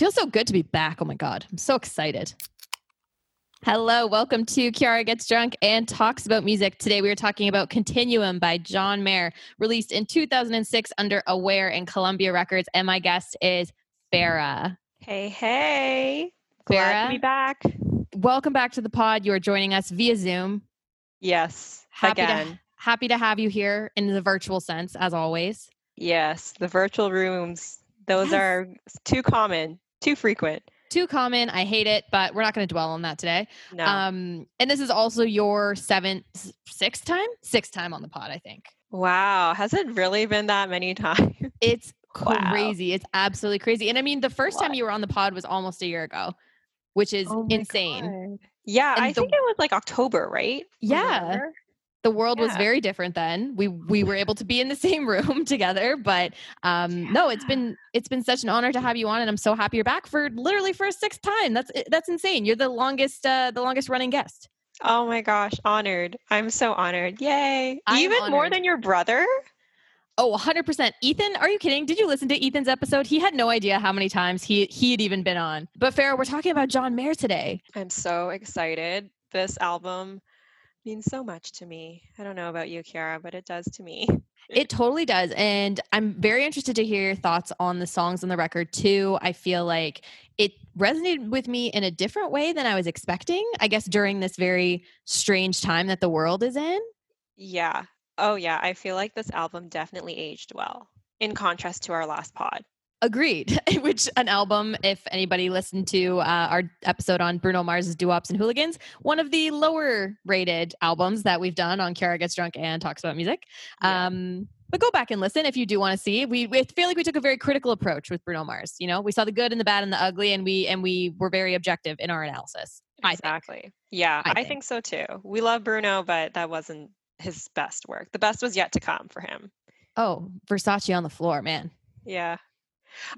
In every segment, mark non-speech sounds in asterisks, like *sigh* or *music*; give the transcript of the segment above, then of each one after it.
Feels so good to be back. Oh my God. I'm so excited. Hello, welcome to Kiara Gets Drunk and Talks About Music. Today we are talking about Continuum by John Mayer, released in 2006 under Aware and Columbia Records. And my guest is Farah. Hey, hey. Glad Farah, to be back. welcome back to the pod. You are joining us via Zoom. Yes, Happy again. to happy to have you here in the virtual sense, as always. Yes, the virtual rooms. Those Yes. are too common, too frequent. Too common. I hate it, but we're not going to dwell on that today. No. Um, and this is also your seventh, sixth time, sixth time on the pod. I think wow. Has it really been that many *laughs* times? it's Wow. crazy. It's absolutely crazy. And I mean, the first time you were on the pod was almost a year ago, which is Oh insane. God. Yeah, And I the- think it was like October, right? Yeah. Remember? The world was very different then. We we were able to be in the *laughs* same room together, but um, no, it's been it's been such an honor to have you on, and I'm so happy you're back for literally for a sixth time. That's that's insane. You're the longest uh, the longest running guest. Oh my gosh, honored. I'm so honored. Yay. I am Even more than your brother? Oh, 100%. Ethan, are you kidding? Did you listen to Ethan's episode? He had no idea how many times he he had even been on. But Farah, we're talking about John Mayer today. I'm so excited. This album means so much to me. I don't know about you, Kiara, but it does to me. It totally does. And I'm very interested to hear your thoughts on the songs on the record too. I feel like it resonated with me in a different way than I was expecting, I guess during this very strange time that the world is in. Yeah. Oh, yeah. I feel like this album definitely aged well in contrast to our last pod. Agreed. *laughs* Which an album, if anybody listened to uh, our episode on Bruno Mars's Doo-Wops and Hooligans, one of the lower rated albums that we've done on Kiara Gets Drunk and Talks About Music. Yeah. Um, but go back and listen if you do want to see. We, we feel like we took a very critical approach with Bruno Mars. You know, we saw the good and the bad and the ugly, and we and we were very objective in our analysis. I exactly. Yeah, I I, think. think. so too. We love Bruno, but that wasn't his best work. The best was yet to come for him. Oh, Versace on the floor, man. Yeah.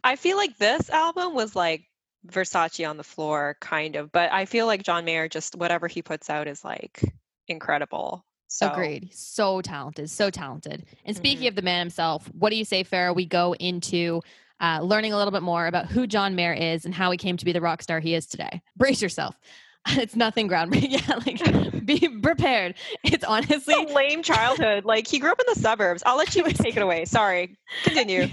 I feel like this album was like Versace on the floor, kind of, but I feel like John Mayer just whatever he puts out is like incredible. So Agreed. So talented, so talented. And speaking Mhm. of the man himself, what do you say, Farah? We go into uh, learning a little bit more about who John Mayer is and how he came to be the rock star he is today. Brace yourself. *laughs* It's nothing groundbreaking. *laughs* Yeah, like *laughs* be prepared. It's honestly a lame childhood. Like he grew up in the suburbs. I'll let you take it away. Sorry. Continue.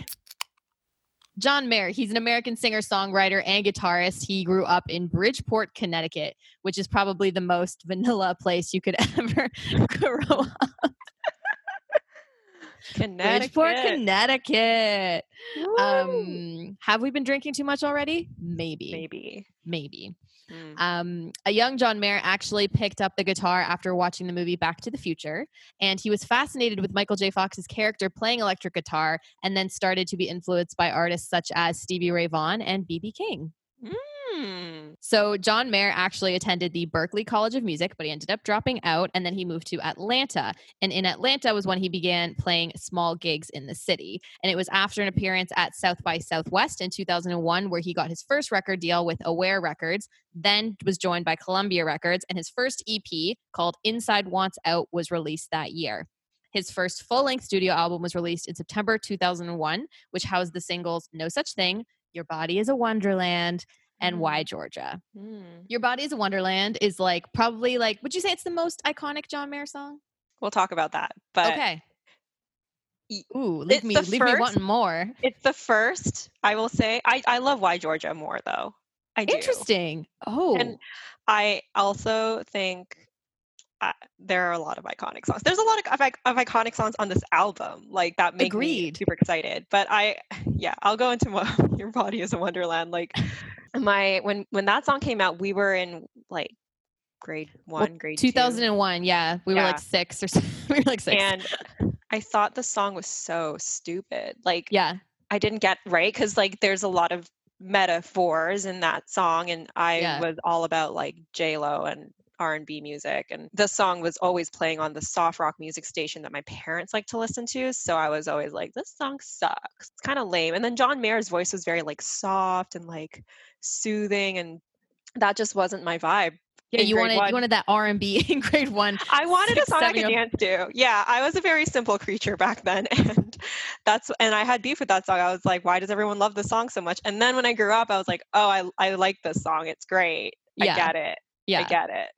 John Mayer. He's an American singer, songwriter, and guitarist. He grew up in Bridgeport, Connecticut, which is probably the most vanilla *laughs* place you could *laughs* ever grow up. Connecticut. Bridgeport, Connecticut. Um, have we been drinking too much already? Maybe. maybe. Maybe. Mm. Um, a young John Mayer actually picked up the guitar after watching the movie Back to the Future, and he was fascinated with Michael J. Fox's character playing electric guitar, and then started to be influenced by artists such as Stevie Ray Vaughan and B.B. King. Mm. Hmm. So John Mayer actually attended the Berklee College of Music, but he ended up dropping out, and then he moved to Atlanta. And in Atlanta was when he began playing small gigs in the city. And it was after an appearance at South by Southwest in 2001 where he got his first record deal with Aware Records, then was joined by Columbia Records, and his first EP called Inside Wants Out was released that year. His first full length studio album was released in September 2001, which housed the singles No Such Thing, Your Body is a Wonderland, and Mm. Why Georgia. Mm. Your Body's a Wonderland is like probably like, would you say it's the most iconic John Mayer song? We'll talk about that. But okay. Ooh, leave me leave me first- wanting more. it's the first, I will say. I, I love Why Georgia more though. I do. Interesting. Oh, And I also think uh, there are a lot of iconic songs. There's a lot of, of, of iconic songs on this album, like that make me super excited. But I, *sighs* yeah, I'll go into what *laughs* your body is a wonderland. Like my when when that song came out, we were in like grade Well, one, grade two, 2001. Yeah, we were like six or *laughs* we were like six. and I thought the song was so stupid. Like yeah, I didn't get right because like there's a lot of metaphors in that song, and I Yeah. was all about like J Lo and R and B music, and the song was always playing on the soft rock music station that my parents like to listen to. So I was always like, this song sucks. It's kind of lame. And then John Mayer's voice was very like soft and like soothing, and that just wasn't my vibe. Yeah, you wanted one. you wanted that R and B *laughs* in grade one. I wanted six, a song I could dance to. Yeah, I was a very simple creature back then, *laughs* and that's and I had beef with that song. I was like, why does everyone love this song so much? And then when I grew up, I was like, oh, I I like this song. It's great. Yeah. I get it. Yeah, I get it.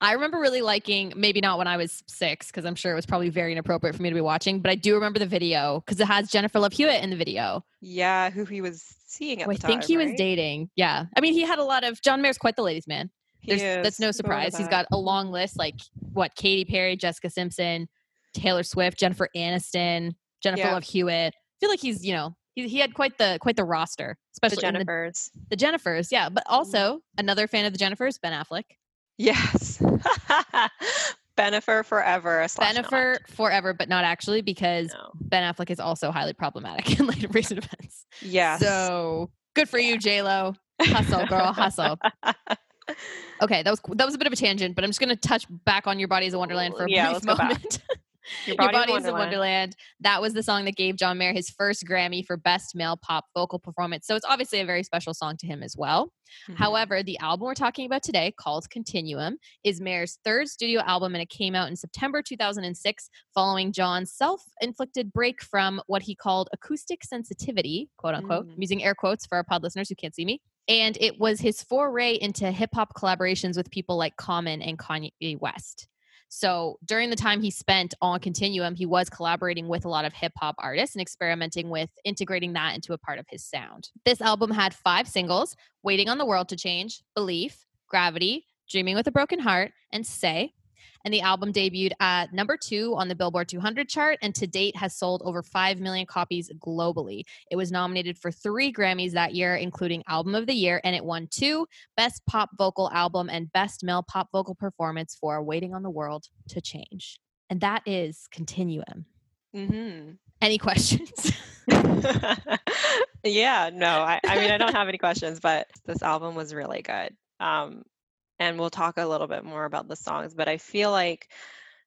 I remember really liking, maybe not when I was six, because I'm sure it was probably very inappropriate for me to be watching, but I do remember the video because it has Jennifer Love Hewitt in the video. Yeah, who he was seeing at who I think time, he was dating. Yeah. I mean, he had a lot of, John Mayer's quite the ladies' man. He There's, that's no surprise. He's got a long list like what Katy Perry, Jessica Simpson, Taylor Swift, Jennifer Aniston, Jennifer Yeah. Love Hewitt. I feel like he's, you know, he, he had quite the quite the roster, especially the, Jennifers. the Jennifers. Yeah, but mm-hmm. also another fan of the Jennifers, Ben Affleck. Yes. *laughs* Bennifer forever. Bennifer forever, but not actually because No. Ben Affleck is also highly problematic *laughs* in later recent events. Yeah. So good for you, J Lo. Hustle, girl, hustle. *laughs* Okay, that was that was a bit of a tangent, but I'm just going to touch back on "Your Body Is a Wonderland" for a Yeah, brief let's go back. moment. Your Your Body is Body is a Wonderland. That was the song that gave John Mayer his first Grammy for Best Male Pop Vocal Performance. So it's obviously a very special song to him as well. Mhm. However, the album we're talking about today, called Continuum, is Mayer's third studio album and it came out in September 2006 following John's self inflicted break from what he called acoustic sensitivity, quote unquote. Mm. I'm using air quotes for our pod listeners who can't see me. And it was his foray into hip hop collaborations with people like Common and Kanye West. So during the time he spent on Continuum, he was collaborating with a lot of hip hop artists and experimenting with integrating that into a part of his sound. This album had five singles Waiting on the World to Change, Belief, Gravity, Dreaming with a Broken Heart, and Say. And the album debuted at number two on the Billboard 200 chart and to date has sold over 5 million copies globally. It was nominated for three Grammys that year, including Album of the Year, and it won two Best Pop Vocal Album and Best Male Pop Vocal Performance for Waiting on the World to Change. And that is Continuum. Mm-hmm. Any questions? *laughs* *laughs* yeah, no, I, I mean, I don't have any questions, but this album was really good. Um, and we'll talk a little bit more about the songs, but I feel like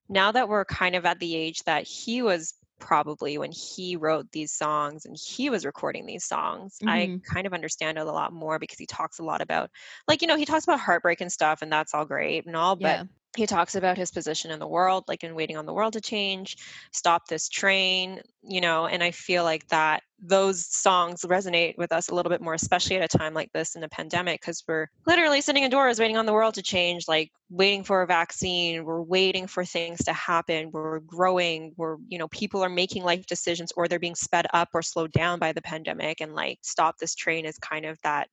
now that we're kind of at the age that he was probably when he wrote these songs and he was recording these songs, I Mhm. kind of understand it a lot more because he talks a lot about, like, you know, he talks about heartbreak and stuff, and that's all great and all, but yeah. He talks about his position in the world like in waiting on the world to change stop this train you know and i feel like that those songs resonate with us a little bit more especially at a time like this in a pandemic because we're literally sitting indoors waiting on the world to change like waiting for a vaccine we're waiting for things to happen we're growing we're you know people are making life decisions or they're being sped up or slowed down by the pandemic and like stop this train is kind of that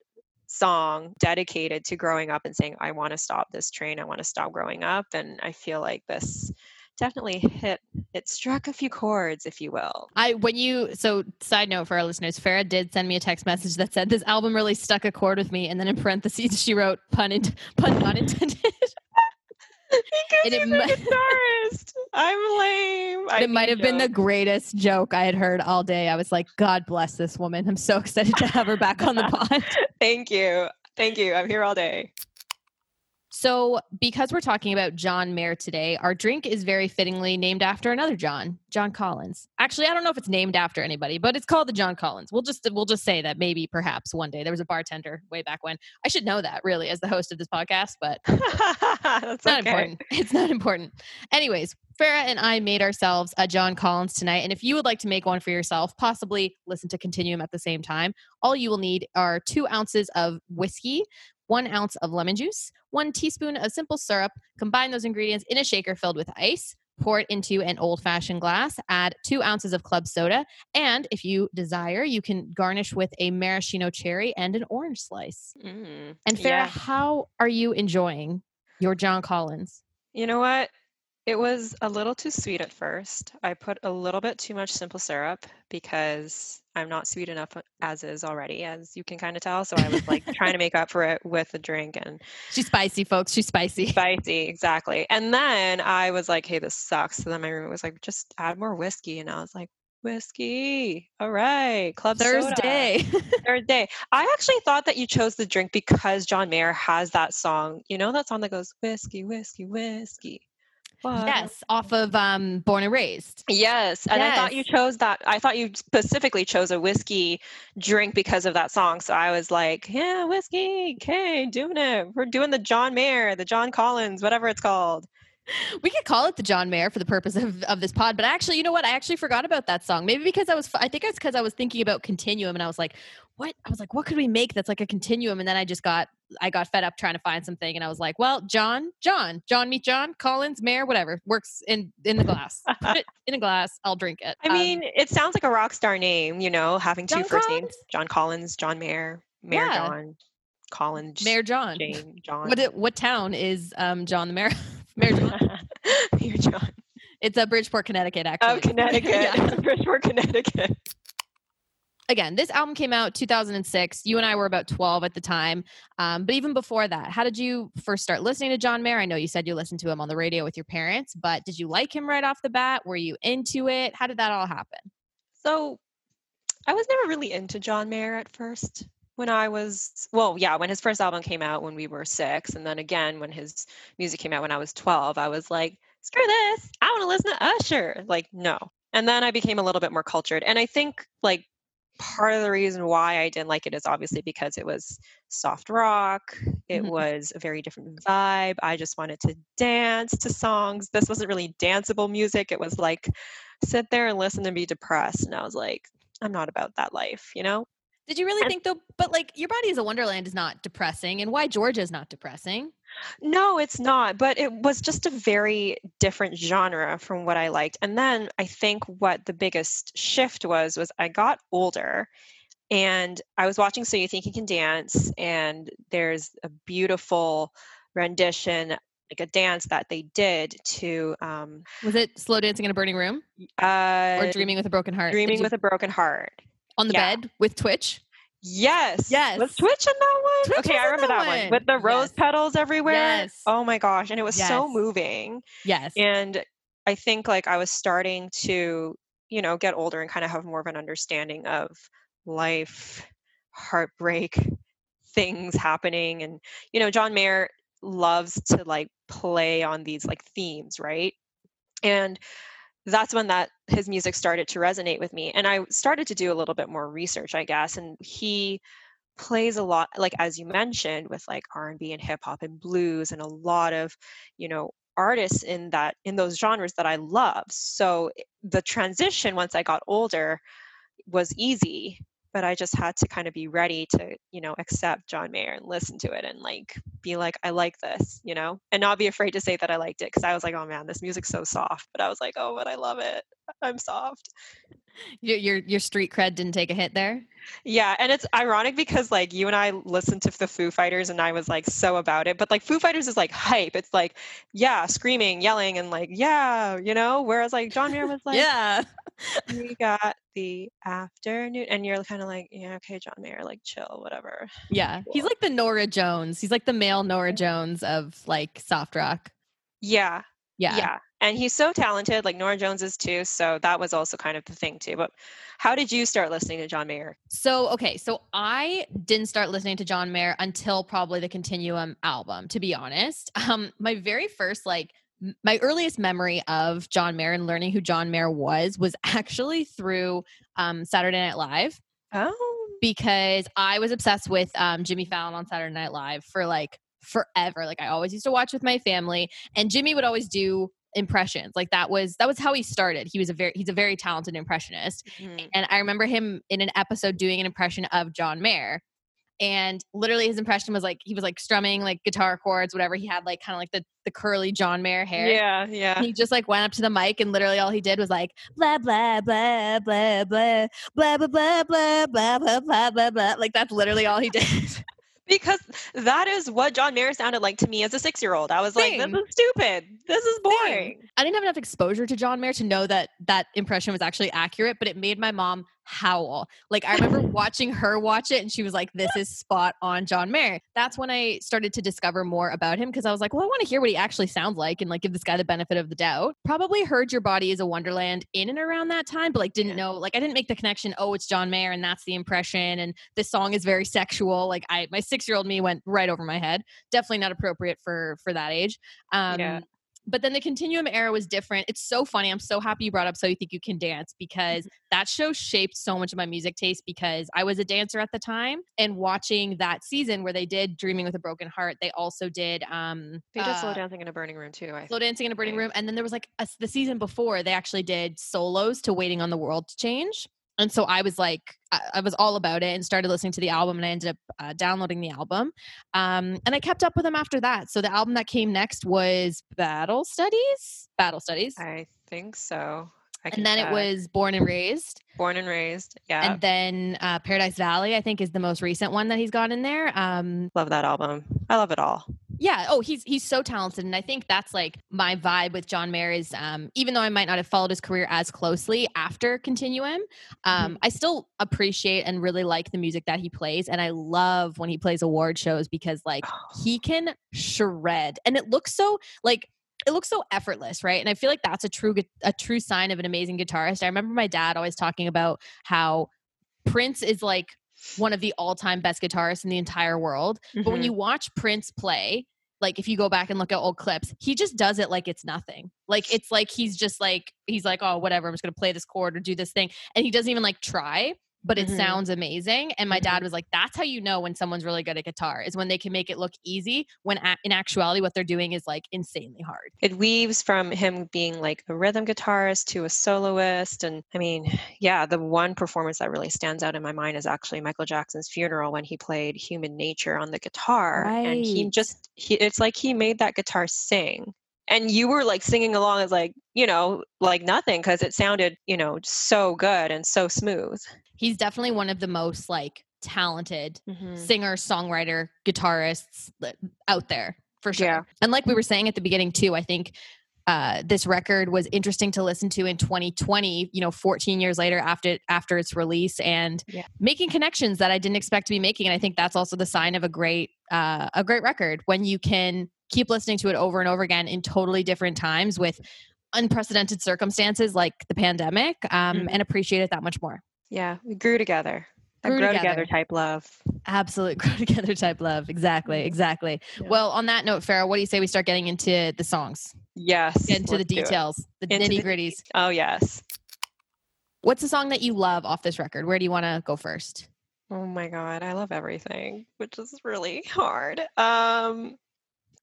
song dedicated to growing up and saying i want to stop this train i want to stop growing up and i feel like this definitely hit it struck a few chords if you will I when you so side note for our listeners, Farah did send me a text message that said this album really stuck a chord with me, and then in parentheses she wrote pun in, pun not intended. *laughs* because And it he's mi- a *laughs* guitarist i'm lame I it might have been the greatest joke I had heard all day. I was like, God bless this woman. I'm so excited to have her back on the *laughs* pod. thank you thank you i'm here all day So, because we're talking about John Mayer today, our drink is very fittingly named after another John, John Collins. Actually, I don't know if it's named after anybody, but it's called the John Collins. We'll just we'll just say that maybe perhaps one day there was a bartender way back when. I should know that really as the host of this podcast, but *laughs* that's it's not okay. important. *laughs* It's not important. Anyways, Farah and I made ourselves a John Collins tonight. And if you would like to make one for yourself, possibly listen to Continuum at the same time, all you will need are two ounces of whiskey, one ounce of lemon juice, one teaspoon of simple syrup. Combine those ingredients in a shaker filled with ice. Pour it into an old fashioned glass. Add two ounces of club soda. And if you desire, you can garnish with a maraschino cherry and an orange slice. Mm, And Farah, yeah. how are you enjoying your John Collins? You know what? It was a little too sweet at first. I put a little bit too much simple syrup because I'm not sweet enough uh, as is already, as you can kind of tell. So I was like trying to *laughs* make up for it with a drink and She's spicy, folks. She's spicy. spicy, exactly. And then I was like, hey, this sucks. So then my roommate was like, just add more whiskey. And I was like, whiskey. All right. Club soda." Thursday. *laughs* Thursday. I actually thought that you chose the drink because John Mayer has that song. You know that song that goes whiskey, whiskey, whiskey. What? Yes, off of um, Born and Raised. Yes, and I thought you chose that. I thought you specifically chose a whiskey drink because of that song. So I was like, yeah, whiskey, okay, doing it. We're doing the John Mayer, the John Collins, whatever it's called. *laughs* We could call it the John Mayer for the purpose of, of this pod, but actually, you know what? I actually forgot about that song. Maybe because I was, I think it's because I was thinking about Continuum, and I was like, what? I was like, what could we make that's like a continuum? And then I just got, I got fed up trying to find something, and I was like, well, John, John, John meet John, Collins, Mayer, whatever works in in the glass. *laughs* Put it in a glass, I'll drink it. I Um, mean, it sounds like a rock star name, you know, having two John first names John Collins, John Mayer, Mayer Yeah. John, Collins, Mayor John. Jane, John. What what town is um, John the Mayor? *laughs* Mayor John. *laughs* Mayor John. It's a Bridgeport, Connecticut. Actually, Oh, Connecticut. *laughs* Yeah. Bridgeport, Connecticut. again, this album came out 2006. You and I were about 12 at the time. Um, but even before that, how did you first start listening to John Mayer? I know you said you listened to him on the radio with your parents, but did you like him right off the bat? Were you into it? How did that all happen? So I was never really into John Mayer at first. When I was, well, yeah, when his first album came out when we were six, and then again when his music came out when I was 12, I was like, screw this. I want to listen to Usher. Like, no. And then I became a little bit more cultured. And I think, like, part of the reason why I didn't like it is obviously because it was soft rock. It Mhm. was a very different vibe. I just wanted to dance to songs. This wasn't really danceable music. It was like sit there and listen and be depressed. And I was like, I'm not about that life, you know? Did you really And- think though? But like, Your Body is a Wonderland is not depressing, and Why Georgia is not depressing. No, it's not. But it was just a very different genre from what I liked. And then I think what the biggest shift was was I got older and I was watching So You Think You Can Dance, and there's a beautiful rendition, like a dance that they did to um Was it Slow Dancing in a Burning Room uh or Dreaming with a Broken Heart? Dreaming you- with a Broken Heart. On the yeah. bed with Twitch. Yes. Yes. Was Twitch in that one? Twitch okay, I remember that that one. one. with the rose Yes. petals everywhere. Yes. Oh my gosh, and it was so moving. Yes. And I think like I was starting to, you know, get older and kind of have more of an understanding of life, heartbreak, things happening and you know, John Mayer loves to like play on these like themes, right? And that's when that his music started to resonate with me and I started to do a little bit more research, I guess, and he plays a lot like as you mentioned with like R&B and hip hop and blues and a lot of, you know, artists in that in those genres that I love. So eh, the transition once I got older was easy, but I just had to kind of be ready to, you know, accept John Mayer and listen to it and like be like, I like this, you know, and not be afraid to say that I liked it because I was like, oh man, this music's so soft. But I was like, oh, but I love it. I'm soft. your, your your street cred didn't take a hit there. Yeah, and it's ironic because like you and I listened to the Foo Fighters and I was like so about it, but like Foo Fighters is like hype. It's like yeah, screaming, yelling, and like yeah, you know. Whereas like John Mayer was *laughs* like yeah. we got the afternoon, and you're kind of like yeah, okay, John Mayer, like chill, whatever. Yeah. He's like the Norah Jones. He's like the male Norah Jones of like soft rock. Yeah, Yeah. yeah, and he's so talented. Like Norah Jones is too. So that was also kind of the thing too. But how did you start listening to John Mayer? So, okay. So I didn't start listening to John Mayer until probably the Continuum album, to be honest. *laughs* Um, my very first, like, my earliest memory of John Mayer and learning who John Mayer was was *laughs* actually through um, Saturday Night Live Oh, because I was obsessed with um, Jimmy Fallon on Saturday Night Live for like forever. Like I always used to watch with my family, and Jimmy would always do impressions. Like that was that was how he started. He was a very he's a very talented impressionist, mhm. and I remember him in an episode doing an impression of John Mayer. And literally his impression was like he was like strumming like guitar chords, whatever. He had like kind of like the the curly John Mayer hair. yeah, yeah. He just like went up to the mic and literally all he did was like blah blah blah blah blah blah blah blah blah blah blah blah blah blah. Like that's literally all he did. Because that is what John Mayer sounded like to me as a six year old. I was like, this is stupid. This is boring. I didn't have enough exposure to John Mayer to know that that impression was actually accurate, but it made my mom howl. Like I remember *laughs* watching her watch it and she was like, This is spot on John Mayer. That's when I started to discover more about him because I was like, Well, I want to hear what he actually sounds like and like give this guy the benefit of the doubt. Probably heard Your Body is a Wonderland in and around that time, but like didn't know, like I didn't make the connection, oh, it's John Mayer and that's the impression and this song is very sexual. Like I my six year old me went right over my head. Definitely not appropriate for for that age. Um Yeah. But then the Continuum era was different. It's so funny. I'm so happy you brought up So You Think You Can Dance because Mm-hmm. that show shaped so much of my music taste because I was a dancer at the time and watching that season where they did Dreaming with a Broken Heart, they also did um They did slow uh, dancing in a burning room too. I Slow. Dancing in a Burning Room. And then there was like a, the season before, they actually did solos to Waiting on the World to Change. And so I was like, I, was all about it and started listening to the album and I ended up uh, downloading the album. Um, and I kept up with them after that. So the album that came next was Battle Studies. Battle Studies. I think so. And then it was Born and Raised. born and raised. Yeah, And then uh, Paradise Valley, I think, is the most recent one that he's got in there. Um, love that album. I love it all. yeah oh he's he's so talented and i think that's like my vibe with john mayer is um even though i might not have followed his career as closely after continuum um i still appreciate and really like the music that he plays and i love when he plays award shows because like he can shred and it looks so like it looks so effortless right and i feel like that's a true a true sign of an amazing guitarist i remember my dad always talking about how prince is like one of the all-time best guitarists in the entire world but when Mhm. you watch Prince play, like if you go back and look at old clips, he just does it like it's nothing. Like it's like he's just like he's like, oh, whatever, I'm just gonna play this chord or do this thing, and he doesn't even like try. But it Mhm. sounds amazing. And my dad was like, "That's how you know when someone's really good at guitar is when they can make it look easy. When a- in actuality, what they're doing is like insanely hard." it weaves from him being like a rhythm guitarist to a soloist and i mean *sighs* yeah the one performance that really stands out in my mind is actually michael jackson's funeral when he played human nature on the guitar and he just he, it's like he made that guitar sing and you were like singing along as like you know like nothing because it sounded you know so good and so smooth He's definitely one of the most like talented Mhm. singer, songwriter, guitarists out there for sure. Yeah. And like we were saying at the beginning too, I think uh, this record was interesting to listen to in 2020. You know, 14 years later after after its release, and Yeah. making connections that I didn't expect to be making. And I think that's also the sign of a great uh, a great record when you can keep listening to it over and over again in totally different times with unprecedented circumstances like the pandemic, um, Mhm. and appreciate it that much more. Yeah we grew together Grew grow together. together type love Absolute *laughs* grow together type love. Exactly, Mhm. exactly. Yeah. Well, on that note, Farah, what do you say we start getting into the songs, yes get into the let's do it. details, the Into nitty gritties? oh yes What's the song that you love off this record? Where do you want to go first? Oh my god, I love everything, which is really hard. Um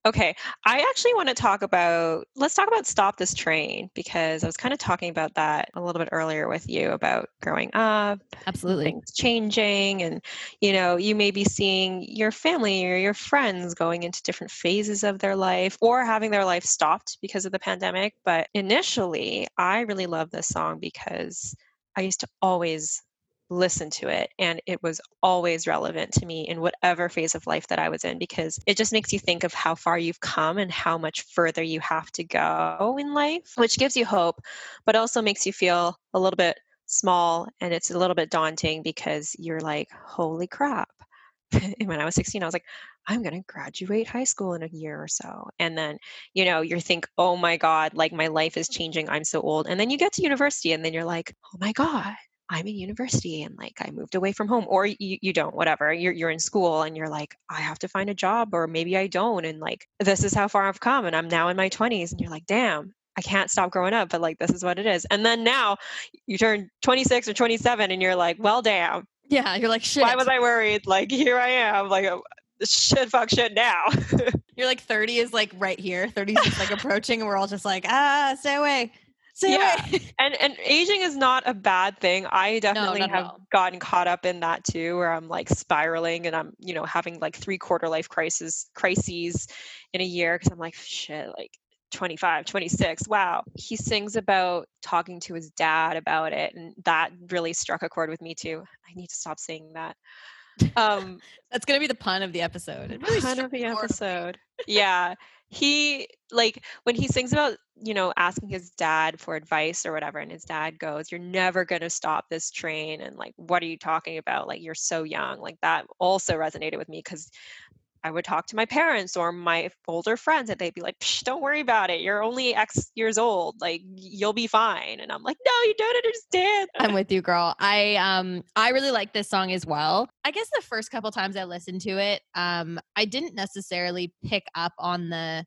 okay, I actually want to talk about let's talk about Stop This Train because I was kind of talking about that a little bit earlier with you about growing up, Absolutely. things changing and you know, you may be seeing your family or your friends going into different phases of their life or having their life stopped because of the pandemic, but initially, I really love this song because I used to always listen to it and it was always relevant to me in whatever phase of life that I was in because it just makes you think of how far you've come and how much further you have to go in life, which gives you hope, but also makes you feel a little bit small and it's a little bit daunting because you're like, holy crap. *laughs* and when I was 16, I was like, I'm going to graduate high school in a year or so. And then, you know, you think, oh my God, like my life is changing. I'm so old. And then you get to university and then you're like, oh my God, I'm in university and like I moved away from home. Or you, you don't, whatever. You're, you're in school and you're like, I have to find a job or maybe I don't. And like, this is how far I've come. And I'm now in my 20s. And you're like, damn, I can't stop growing up, but like, this is what it is. And then now you turn 26 or 27 and you're like, well, damn, Yeah, you're like shit. why was I worried? Like, *laughs* here I am. Like, uh, shit, fuck shit now. *laughs* You're like 30 is like right here. 30 is like approaching, and we're all just like, ah, stay away, stay Yeah. and and aging is not a bad thing. I definitely at have gotten caught up in that too, where I'm like spiraling and I'm, you know, having like three quarter life crisis crises in a year because I'm like, shit, like 25, 26. Wow. He sings about talking to his dad about it, and that really struck a chord with me too. I need to stop saying that. Um, *laughs* That's gonna be the pun of the episode. It really Pun of the a chord with me. episode. Yeah. He like when he sings about, you know, asking his dad for advice or whatever, and his dad goes, You're never gonna stop this train. And like, what are you talking about? Like, you're so young. Like that also resonated with me because I would talk to my parents or my older friends and they'd be like, don't worry about it. You're only X years old. Like you'll be fine. And I'm like, no, you don't understand. I'm with you, girl. I um I really like this song as well. I guess the first couple times I listened to it, um, I didn't necessarily pick up on the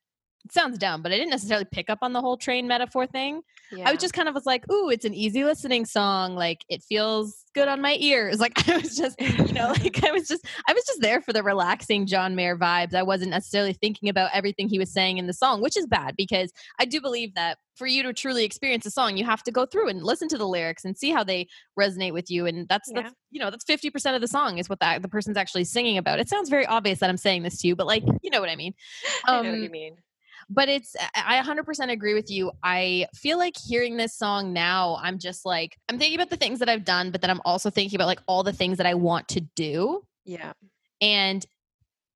sounds dumb, but I didn't necessarily pick up on the whole train metaphor thing. Yeah. I was just kind of was like, ooh, it's an easy listening song. Like it feels good on my ears. *laughs* Like I was just, you know, *laughs* like I was just, I was just there for the relaxing John Mayer vibes. I wasn't necessarily thinking about everything he was saying in the song, which is bad because I do believe that for you to truly experience a song, you have to go through and listen to the lyrics and see how they resonate with you. And that's Yeah. that's you know that's fifty percent of the song is what that the person's actually singing about. It sounds very obvious that I'm saying this to you, but like you know what I mean. *laughs* I know what you Um, mean. But it's i I 100% agree with you i feel like hearing this song now i'm just like i'm thinking about the things that i've done but then i'm also thinking about like all the things that i want to do Yeah. and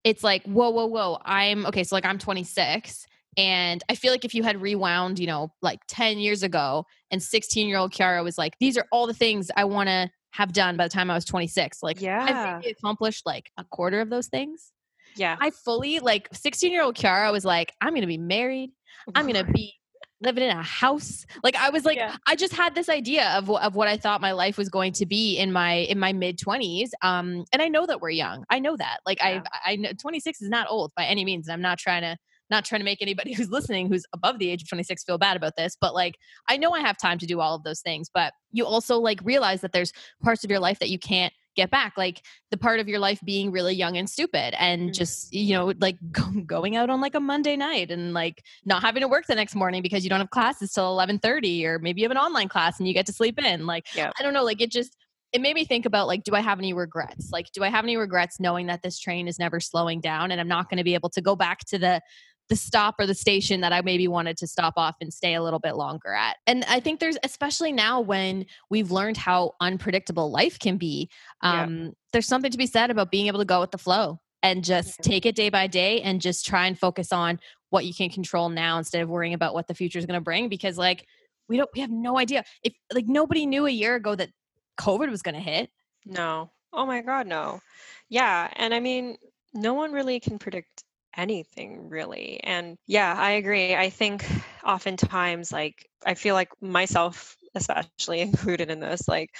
it's like whoa whoa whoa i'm okay so like i'm 26 and i feel like if you had rewound you know like 10 years ago and 16 year old kiara was like these are all the things i want to have done by the time i was 26 like Yeah. i've accomplished like a quarter of those things Yeah. i fully like 16 year old kiara was like i'm gonna be married I'm gonna *laughs* be living in a house. Like I was like, Yeah. I just had this idea of of what I thought my life was going to be in my in my mid twenties. Um, and I know that we're young. I know that. Like Yeah. I I know 26 is not old by any means. And I'm not trying to not trying to make anybody *laughs* who's listening who's above the age of 26 feel bad about this but like i know i have time to do all of those things but you also like realize that there's parts of your life that you can't get back like the part of your life being really young and stupid and Mhm. just you know like *laughs* go, going out on like a monday night and like not having to work the next morning because you don't have classes till 11:30 or maybe you have an online class and you get to sleep in like i don't know like it just it made me think about like do i have any regrets like do i have any regrets knowing that this train is never slowing down and i'm not going to be able to go back to the the stop or the station that I maybe wanted to stop off and stay a little bit longer at. And I think there's especially now when we've learned how unpredictable life can be, Yeah. um, there's something to be said about being able to go with the flow and just Yeah. take it day by day and just try and focus on what you can control now instead of worrying about what the future is going to bring because like we don't we have no idea if like nobody knew a year ago that covid was going to hit No. Oh my God, no. Yeah. And I mean, no one really can predict anything really. And yeah, I agree. I think oftentimes, like, I feel like myself, especially included in this, like,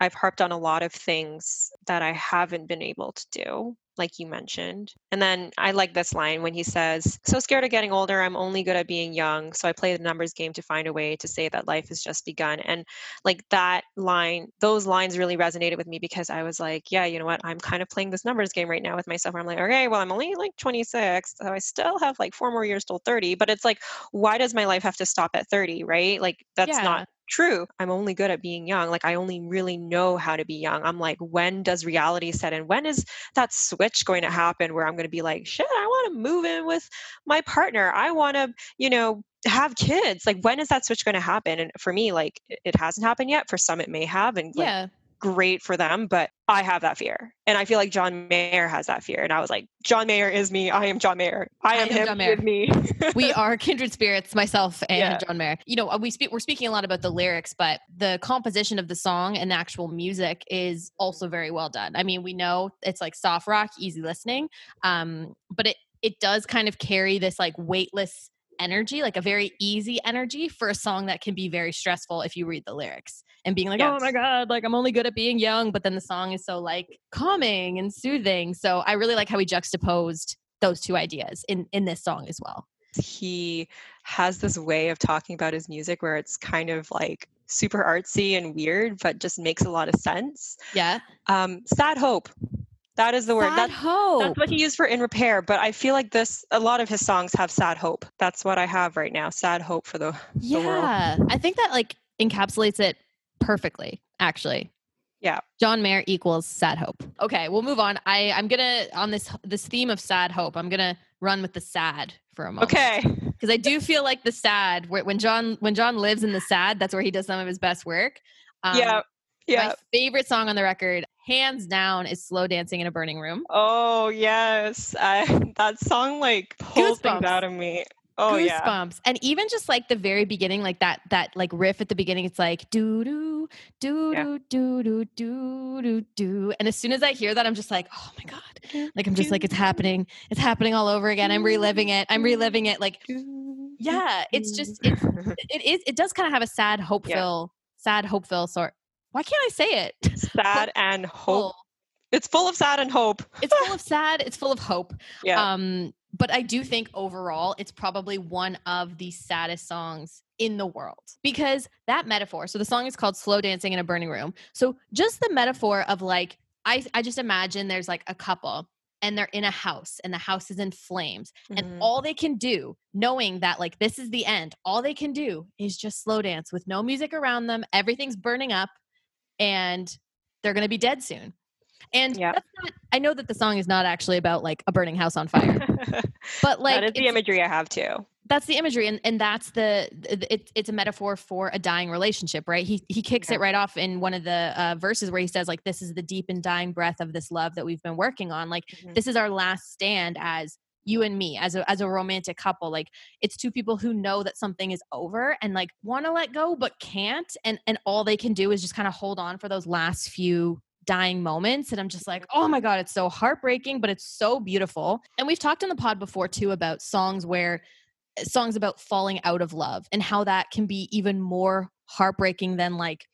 I've harped on a lot of things that I haven't been able to do, like you mentioned. And then I like this line when he says, So scared of getting older, I'm only good at being young. So I play the numbers game to find a way to say that life has just begun. And like that line, those lines really resonated with me because I was like, yeah, you know what? I'm kind of playing this numbers game right now with myself. I'm like, okay, well, I'm only like 26, so I still have like four more years till 30. But it's like, why does my life have to stop at 30, right? Like that's Yeah. not true. I'm only good at being young. Like I only really know how to be young. I'm like, when does reality set in? When is that switch going to happen where I'm going to be like, shit, I want to move in with my partner. I want to, you know, have kids. Like when is that switch going to happen? And for me, like it- hasn't happened yet. For some, it may have, and like, yeah great for them. But I have that fear, and I feel like John Mayer has that fear. And I was like, John Mayer is me. I am John Mayer. I I am am him. John Mayer. me. *laughs* we are kindred spirits, myself and Yeah. John Mayer. You know, we speak we're speaking a lot about the lyrics, but the composition of the song and the actual music is also very well done. I mean, we know it's like soft rock, easy listening, um, but it it does kind of carry this like weightless energy, like a very easy energy for a song that can be very stressful if you read the lyrics and being like, oh my God, like I'm only good at being young. But then the song is so like calming and soothing. So I really like how he juxtaposed those two ideas in in this song as well. he has this way of talking about his music where it's kind of like super artsy and weird, but just makes a lot of sense. Yeah. Um, sad hope. That is the word. Sad That, hope. that's what he used for in repair. But I feel like this, a lot of his songs have sad hope. That's what I have right now. Sad hope for the, the world. yeah. I think that like encapsulates it perfectly, actually. Yeah. John Mayer equals sad hope. Okay, we'll move on. I, I'm gonna on this this theme of sad hope, I'm gonna run with the sad for a moment. Okay. *laughs* Because I do feel like the sad, when John when John lives in the sad, that's where he does some of his best work. Um, yeah. Yeah. My favorite song on the record, hands down, is "Slow Dancing in a Burning Room." Oh, yes. I, *laughs* that song like pulls things out of me. Oh, yeah. goosebumps. And even just like the very beginning like that that like riff at the beginning it's like do do do Yeah. do do do do do do and as soon as i hear that i'm just like oh my god. Like i'm just like it's happening. It's happening all over again. I'm reliving it. I'm reliving it. Like yeah it's just it's *laughs* it is it does kind of have a sad hopeful sad hopeful sort. Why can't i say it? *laughs* Sad and hope. It's full of sad and hope. it's full of *laughs* sad. It's full of hope. Yeah. um but I do think overall it's probably one of the saddest songs in the world because that metaphor. So the song is called Slow Dancing in a Burning Room. So just the metaphor of like, I, I just imagine there's like a couple and they're in a house and the house is in flames mm-hmm. and all they can do knowing that like this is the end all they can do is just slow dance with no music around them everything's burning up and they're going to be dead soon and yeah. Not, I know that the song is not actually about like a burning house on fire, *laughs* but like that is the imagery I have too. That's the imagery, and and that's the it, it's a metaphor for a dying relationship, right? He he kicks yeah. it right off in one of the uh, verses where he says like, "This is the deep and dying breath of this love that we've been working on. Like mm-hmm. this is our last stand as." you and me as a as a romantic couple like it's two people who know that something is over and like want to let go but can't and and all they can do is just kind of hold on for those last few dying moments. And I'm just like, oh my God, it's so heartbreaking, but it's so beautiful. And we've talked in the pod before too about songs where songs about falling out of love and how that can be even more heartbreaking than like.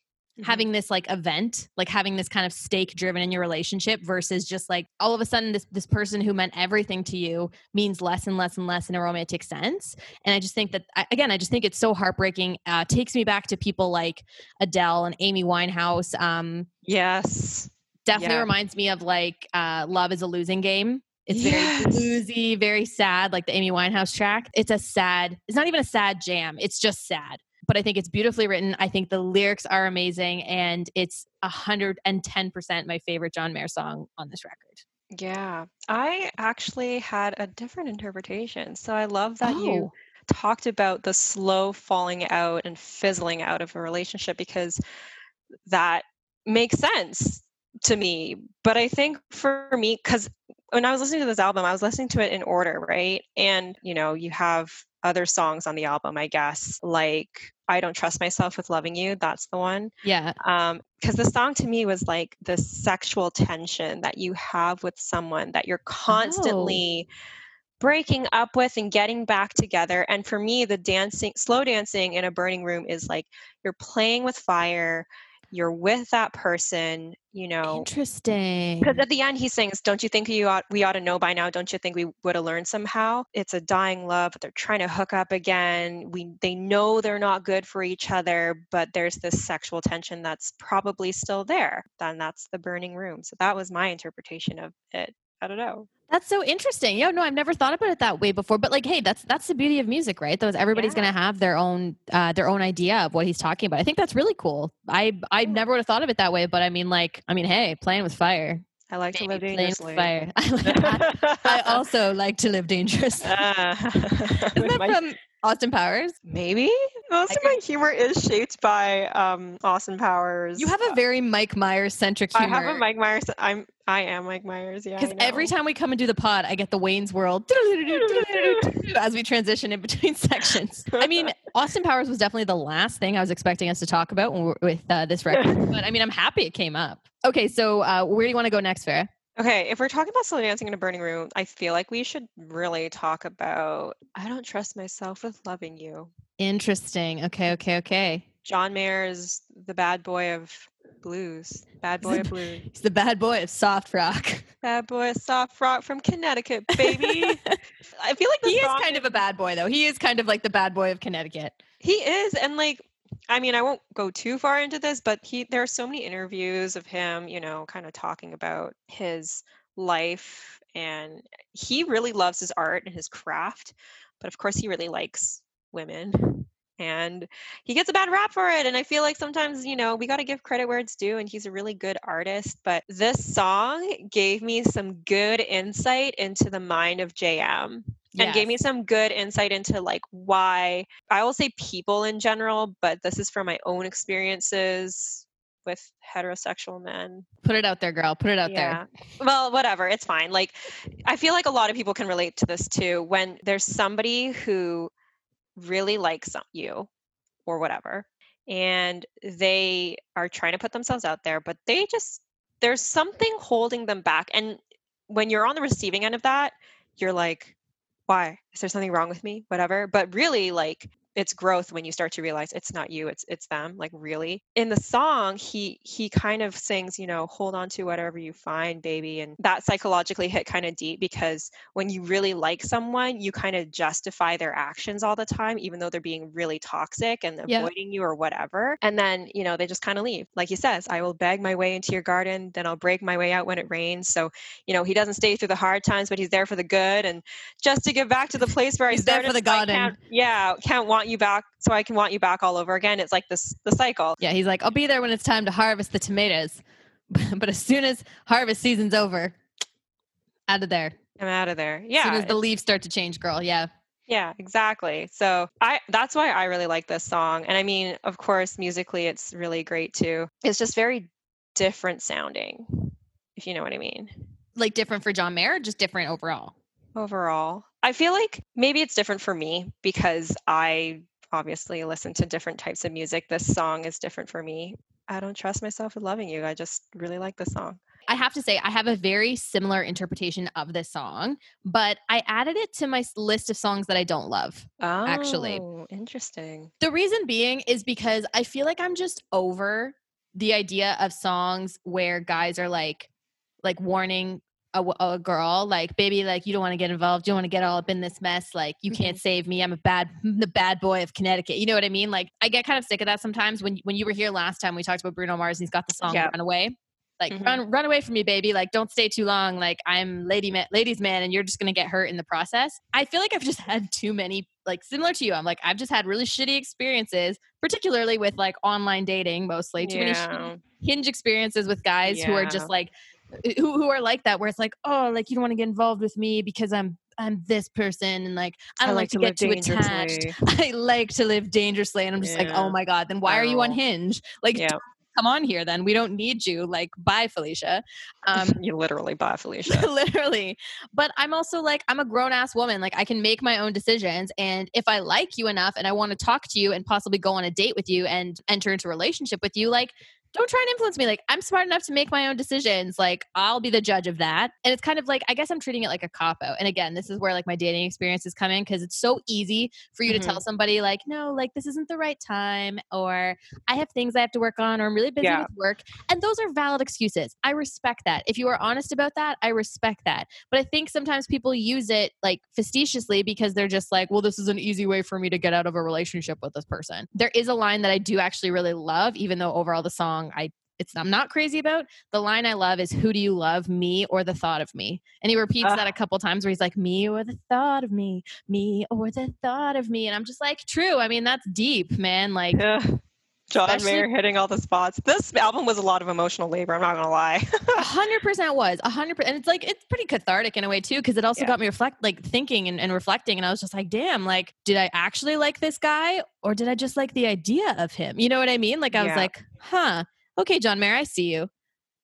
Having this like event like having this kind of stake driven in your relationship versus just like all of a sudden this this person who meant everything to you means less and less and less in a romantic sense and i just think that again i just think it's so heartbreaking uh, takes me back to people like adele and amy winehouse um yes definitely yeah. reminds me of like uh, love is a losing game it's yes. very bluesy, very sad, like the Amy Winehouse track. It's a sad, it's not even a sad jam. It's just sad but I think it's beautifully written. I think the lyrics are amazing, and it's hundred and ten percent my favorite John Mayer song on this record. Yeah, I actually had a different interpretation. So I love that oh. you talked about the slow falling out and fizzling out of a relationship because that makes sense to me. But I think for me, because when I was listening to this album, I was listening to it in order, right? And, you know, you have other songs on the album, I guess, like I Don't Trust Myself with Loving You. That's the one. Yeah. Um, because the song to me was like the sexual tension that you have with someone that you're constantly. Oh breaking up with and getting back together. And for me, the dancing, slow dancing in a burning room is like you're playing with fire, you're with that person, you know. Interesting. Because at the end he sings, "Don't you think you ought we ought to know by now? Don't you think we would have learned somehow?" It's a dying love, but they're trying to hook up again. We they know they're not good for each other, but there's this sexual tension that's probably still there. Then that's the burning room. So that was my interpretation of it. I don't know. That's so interesting. Yeah, no, I've never thought about it that way before. But like, hey, that's that's the beauty of music, right? Those everybody's yeah. gonna have their own uh, their own idea of what he's talking about. I think that's really cool. I I never would have thought of it that way, but I mean, like, I mean, hey, playing with fire. I like to live dangerously. Fire. *laughs* I, I, also like to live dangerously. Uh, *laughs* Isn't that my, from Austin Powers? Maybe. Most of my humor is shaped by um, Austin Powers. You have a very Mike Myers centric humor. I have a Mike Myers. I'm I am Mike Myers. Yeah. Because every time we come and do the pod, I get the Wayne's World *laughs* as we transition in between *laughs* sections. I mean, Austin Powers was definitely the last thing I was expecting us to talk about with uh, this record, *laughs* but I mean, I'm happy it came up. Okay, so uh, where do you want to go next, Farah? Okay, if we're talking about slow dancing in a burning room, I feel like we should really talk about I don't trust myself with loving you. Interesting. Okay, okay, okay. John Mayer is the bad boy of blues. Bad boy of blues. He's the bad boy of soft rock. *laughs* Bad boy of soft rock from Connecticut, baby. *laughs* I feel like he is kind of a bad boy though. He is kind of like the bad boy of Connecticut. He is, and like I mean, I won't go too far into this, but he there are so many interviews of him, you know, kind of talking about his life and he really loves his art and his craft, but of course he really likes women *laughs* and he gets a bad rap for it and i feel like sometimes you know we got to give credit where it's due and he's a really good artist but this song gave me some good insight into the mind of jm and gave me some good insight into like why I will say people in general, but this is from my own experiences with heterosexual men. Put it out there, girl. Put it out yeah. there. Well, whatever. It's fine. Like, I feel like a lot of people can relate to this too. When there's somebody who really likes you or whatever, and they are trying to put themselves out there, but they just, there's something holding them back. And when you're on the receiving end of that, you're like, why? Is there something wrong with me? Whatever. But really, like, it's growth when you start to realize it's not you it's it's them like really in the song he he kind of sings you know hold on to whatever you find baby and that psychologically hit kind of deep because when you really like someone you kind of justify their actions all the time even though they're being really toxic and Yeah. avoiding you or whatever and then you know they just kind of leave like he says i will beg my way into your garden then i'll break my way out when it rains so you know he doesn't stay through the hard times but he's there for the good and just to get back to the place where He's i there for the garden. can't- yeah can't want you back so i can want you back all over again it's like this the cycle Yeah, he's like, I'll be there when it's time to harvest the tomatoes. *laughs* but as soon as harvest season's over, out of there. i'm out of there As yeah soon as the leaves start to change, girl. Yeah. Yeah, exactly. So I that's why I really like this song. And I mean, of course, musically it's really great too. It's just very different sounding, if you know what I mean. Like different for John Mayer, or just different overall. Overall, I feel like maybe it's different for me because I obviously listen to different types of music. This song is different for me. I don't trust myself with loving you. I just really like this song. I have to say, I have a very similar interpretation of this song, but I added it to my list of songs that I don't love. Oh, Actually. interesting. The reason being is because I feel like I'm just over the idea of songs where guys are like, like warning a, a girl, like, baby, like, you don't want to get involved. You don't want to get all up in this mess. Like, you can't save me. I'm a bad, the bad boy of Connecticut. You know what I mean? Like, I get kind of sick of that sometimes. When when you were here last time, we talked about Bruno Mars and he's got the song Yeah. "Run Away." Like, Mhm. run, run away from me, baby. Like, don't stay too long. Like, I'm lady man, ladies man, and you're just gonna get hurt in the process. I feel like I've just had too many, like, similar to you. I'm like, I've just had really shitty experiences, particularly with like online dating, mostly too many shitty hinge experiences with guys who are just like who, who are like that where it's like oh like you don't want to get involved with me because i'm i'm this person and like i don't like, to, get too attached *laughs* i like to live dangerously and i'm just like oh my god then why are you on Oh. hinge like Yeah. come on here then we don't need you like bye felicia um *laughs* you literally bye, *laughs* Felicia. literally but i'm also like i'm a grown-ass woman like i can make my own decisions and if i like you enough and i want to talk to you and possibly go on a date with you and enter into a relationship with you like don't try and influence me like i'm smart enough to make my own decisions like i'll be the judge of that and it's kind of like i guess i'm treating it like a cop out and again this is where like my dating experience is coming because it's so easy for you Mhm. to tell somebody like no like this isn't the right time or i have things i have to work on or i'm really busy Yeah. with work and those are valid excuses. I respect that. If you are honest about that, I respect that. But I think sometimes people use it like facetiously because they're just like, well, this is an easy way for me to get out of a relationship with this person. There is a line that I do actually really love, even though overall the song I it's I'm not crazy about. The line I love is who do you love, me or the thought of me? And he repeats Ah. that a couple times where he's like, me or the thought of me, me or the thought of me. And I'm just like, true. I mean, that's deep, man. Like. John Especially- Mayer hitting all the spots. This album was a lot of emotional labor. I'm not gonna lie. Hundred percent it was hundred percent. And it's like it's pretty cathartic in a way too, because it also Yeah. got me reflect like thinking and, and reflecting. And I was just like, damn, like, did I actually like this guy or did I just like the idea of him? You know what I mean? Like I was like, huh, okay, John Mayer, I see you.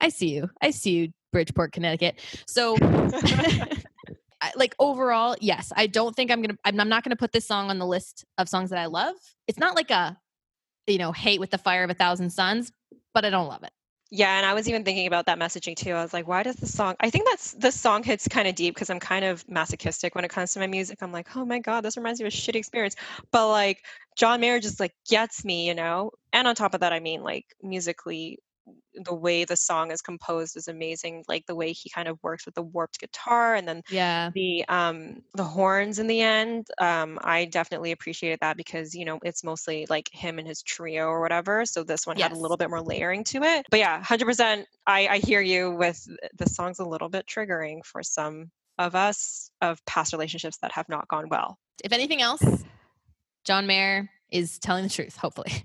I see you. I see you, Bridgeport, Connecticut. So *laughs* like overall, yes, I don't think I'm gonna. I'm, I'm not gonna put this song on the list of songs that I love. It's not like a, you know, hate with the fire of a thousand suns, but I don't love it. yeah, and I was even thinking about that messaging too. I was like, why does the song? I think that's the song hits kind of deep because I'm kind of masochistic when it comes to my music. I'm like, oh my god, this reminds me of a shitty experience. But like John Mayer just like gets me, you know. And on top of that, I mean, like musically, the way the song is composed is amazing. Like the way he kind of works with the warped guitar and then Yeah. the um the horns in the end um i definitely appreciated that because you know it's mostly like him and his trio or whatever so this one had a little bit more layering to it but yeah 100% i i hear you with the song's a little bit triggering for some of us of past relationships that have not gone well If anything else, John Mayer is telling the truth, hopefully.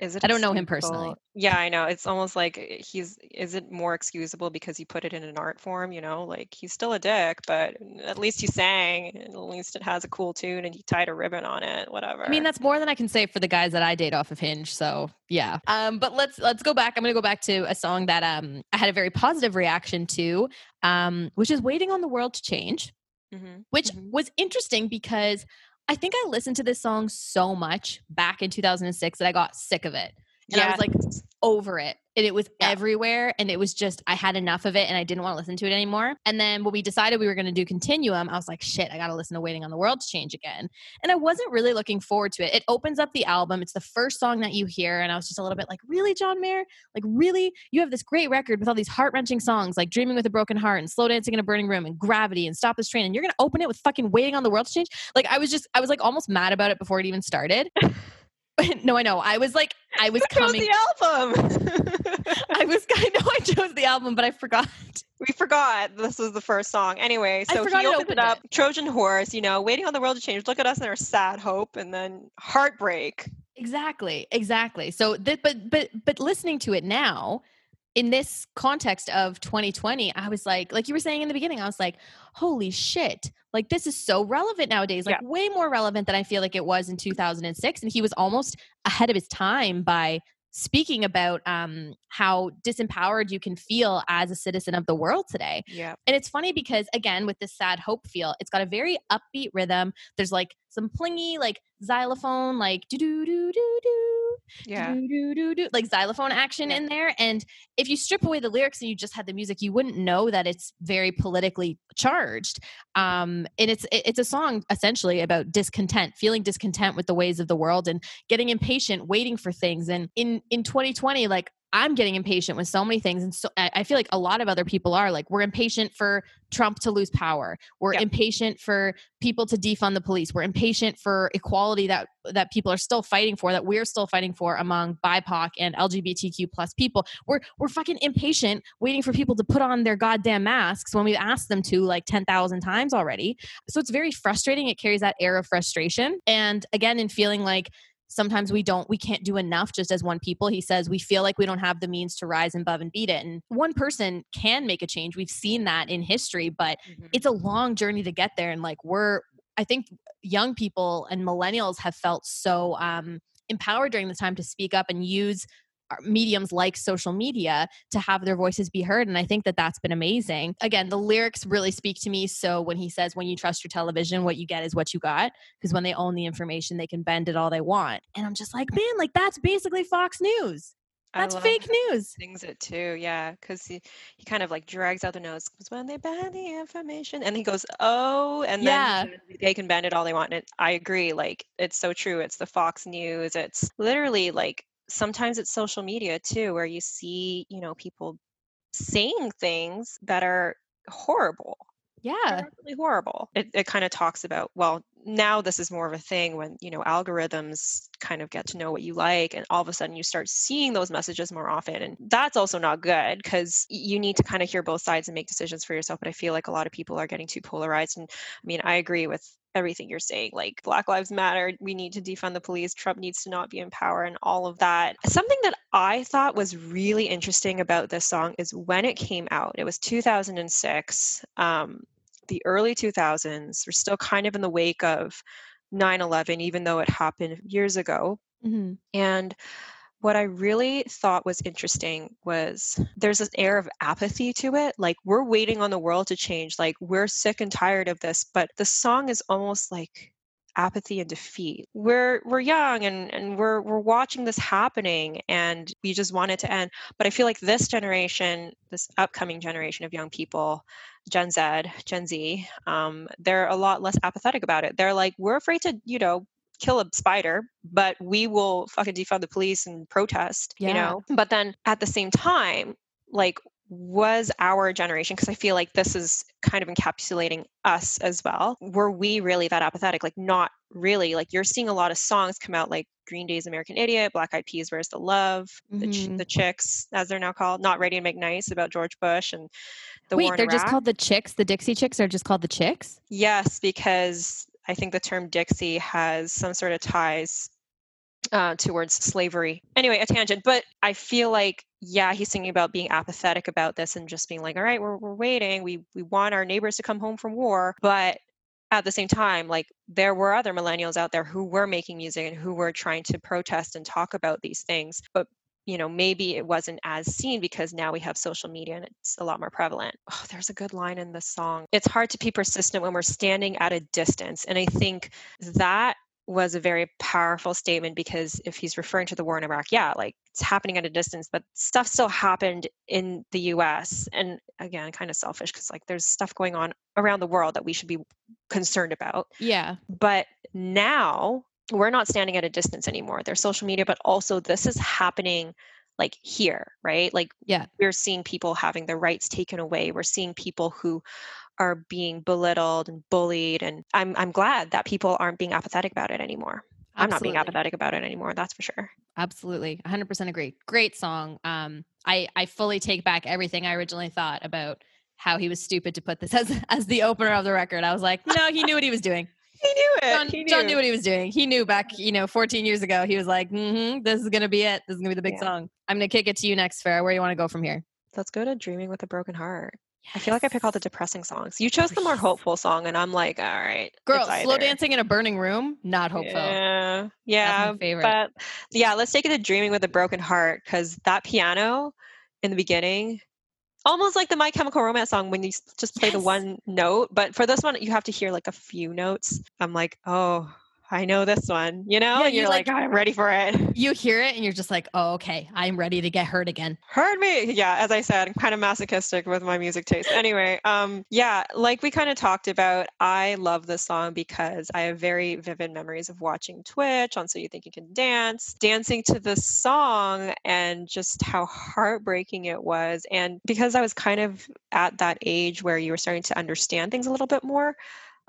Is it I don't know him personally. yeah i know it's almost like eh, he's is it more excusable because he put it in an art form you know like he's still a dick but at least he sang and at least it has a cool tune and he tied a ribbon on it whatever I mean, that's more than I can say for the guys that I date off of Hinge. So yeah. Um, but let's let's go back. I'm gonna go back to a song that um I had a very positive reaction to, um, which is "Waiting on the World to Change," Mhm. which Mhm. was interesting because I think I listened to this song so much back in 2006 that I got sick of it. And I was like, over it and it was Yeah. everywhere and it was just i had enough of it and i didn't want to listen to it anymore and then when we decided we were going to do continuum i was like shit i gotta listen to waiting on the world to change again and i wasn't really looking forward to it. It opens up the album it's the first song that you hear and i was just a little bit like really john mayer? Like really? You have this great record with all these heart-wrenching songs like dreaming with a broken heart and slow dancing in a burning room and gravity and stop this train and you're gonna open it with fucking waiting on the world to change? Like i was just i was like almost mad about it before it even started *laughs* no i know i was like i was chose coming the album. *laughs* I was I know *laughs* I chose the album, but I forgot. we forgot this was the first song. Anyway, so he it opened it opened up, Trojan horse, you know, waiting on the world to change. Look at us in our sad hope, and then heartbreak. Exactly, exactly. So that, but but but listening to it now, in this context of 2020, I was like, like you were saying in the beginning, I was like, holy shit, like this is so relevant nowadays, like way more relevant than I feel like it was in 2006. And he was almost ahead of his time by speaking about um, how disempowered you can feel as a citizen of the world today. Yeah. And it's funny because again, with this sad hope feel, it's got a very upbeat rhythm. There's like some plingy, like xylophone, like do do do do do. Yeah. like xylophone action Yeah. in there. And if you strip away the lyrics and you just had the music, you wouldn't know that it's very politically charged. Um, and it's it's a song essentially about discontent, feeling discontent with the ways of the world and getting impatient, waiting for things. And in in 2020, like I'm getting impatient with so many things, and so I feel like a lot of other people are like we're impatient for Trump to lose power. We're Yeah. impatient for people to defund the police. We're impatient for equality that that people are still fighting for, that we're still fighting for among BIPOC and LGBTQ plus people. We're we're fucking impatient, waiting for people to put on their goddamn masks when we've asked them to like ten thousand times already. So it's very frustrating. It carries that air of frustration, and again, in feeling like sometimes we don't we can't do enough just as one people. He says we feel like we don't have the means to rise above and beat it. And one person can make a change. We've seen that in history but Mhm. it's a long journey to get there. And like we're i think young people and millennials have felt so um empowered during this time to speak up and use mediums like social media to have their voices be heard and i think that that's been amazing again the lyrics really speak to me so when he says when you trust your television what you get is what you got because when they own the information they can bend it all they want and i'm just like mm. man like that's basically fox news that's fake news Sings it too, yeah, because he he kind of like drags out the notes. Because when they bend the information, and he goes, "Oh," and Yeah. then he they can bend it all they want. And it, I agree, like it's so true. It's the Fox News. It's literally like sometimes it's social media too, where you see you know people saying things that are horrible. yeah really horrible. It, it kind of talks about, well, now this is more of a thing when, you know, algorithms kind of get to know what you like and all of a sudden you start seeing those messages more often. And that's also not good because you need to kind of hear both sides and make decisions for yourself. But I feel like a lot of people are getting too polarized. And I mean, I agree with everything you're saying like black lives matter we need to defund the police trump needs to not be in power and all of that. Something that i thought was really interesting about this song is when it came out it was 2006 um, the early 2000s we're still kind of in the wake of 9-11 even though it happened years ago. Hmm and what I really thought was interesting was there's this air of apathy to it. Like we're waiting on the world to change. Like we're sick and tired of this. But the song is almost like apathy and defeat. We're we're young and, and we're we're watching this happening and we just want it to end. But I feel like this generation, this upcoming generation of young people, Gen Z, Gen Z, um, they're a lot less apathetic about it. They're like, we're afraid to, you know, kill a spider, but we will fucking defund the police and protest, you know? But then at the same time, like, was our generation, because I feel like this is kind of encapsulating us as well. Were we really that apathetic? Like, not really. Like, you're seeing a lot of songs come out, like Green Day's American Idiot, Black Eyed Peas, Where's the Love, the, ch- Mhm. the Chicks, as they're now called, Not Ready to Make Nice about George Bush and the wait they're just called the chicks the dixie chicks are just called the chicks Yes, because I think the term Dixie has some sort of ties uh, towards slavery. Anyway, a tangent, but I feel like, yeah, he's thinking about being apathetic about this and just being like, all right, we're, we're waiting. We, we want our neighbors to come home from war. But at the same time, like there were other millennials out there who were making music and who were trying to protest and talk about these things. But you know, maybe it wasn't as seen because now we have social media and it's a lot more prevalent. Oh, there's a good line in the song. It's hard to be persistent when we're standing at a distance. And I think that was a very powerful statement because if he's referring to the war in Iraq, yeah, like it's happening at a distance, but stuff still happened in the US. And again, kind of selfish because like there's stuff going on around the world that we should be concerned about. Yeah. But now we're not standing at a distance anymore. There's social media, but also this is happening like here, right? Like Yeah. we're seeing people having their rights taken away. We're seeing people who are being belittled and bullied. And I'm I'm glad that people aren't being apathetic about it anymore. I'm not being apathetic about it anymore, that's for sure. Absolutely. 100% agree. Great song. Um I I fully take back everything I originally thought about how he was stupid to put this *laughs* as as the opener of the record. I was like, no, he knew what he was doing. He knew it. John, he knew. John knew what he was doing. He knew back, you know, 14 years ago. He was like, mm-hmm, this is gonna be it. This is gonna be the big Yeah. song. I'm gonna kick it to you next, Farah. Where you want to go from here? Let's go to Dreaming with a Broken Heart. I feel like I pick all the depressing songs. You chose the more hopeful song, and I'm like, all right. Girl, slow dancing in a burning room, not hopeful. Yeah, yeah, favorite. but yeah, let's take it to Dreaming with a Broken Heart because that piano in the beginning, almost like the My Chemical Romance song when you just play the one note, but for this one you have to hear like a few notes. I'm like, oh, I know this one, you know, Yeah, and you, you're like, like- I'm ready for it. *laughs* You hear it and you're just like, oh, okay, I'm ready to get hurt again. Hurt me. Yeah, as I said, I'm kind of masochistic with my music taste. Anyway, um, yeah, like we kind of talked about, I love this song because I have very vivid memories of watching Twitch on So You Think You Can Dance, dancing to this song and just how heartbreaking it was. And because I was kind of at that age where you were starting to understand things a little bit more,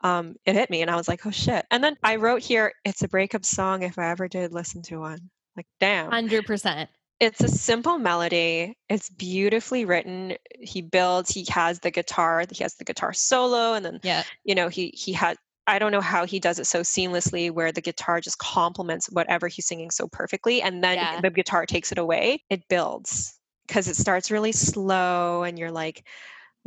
um, it hit me and I was like, oh shit. And then I wrote here, it's a breakup song if I ever did listen to one. Like, damn Hundred percent. it's a simple melody it's beautifully written he builds he has the guitar he has the guitar solo and then Yeah. you know he he had i don't know how he does it so seamlessly where the guitar just complements whatever he's singing so perfectly and then Yeah. the guitar takes it away it builds because it starts really slow and you're like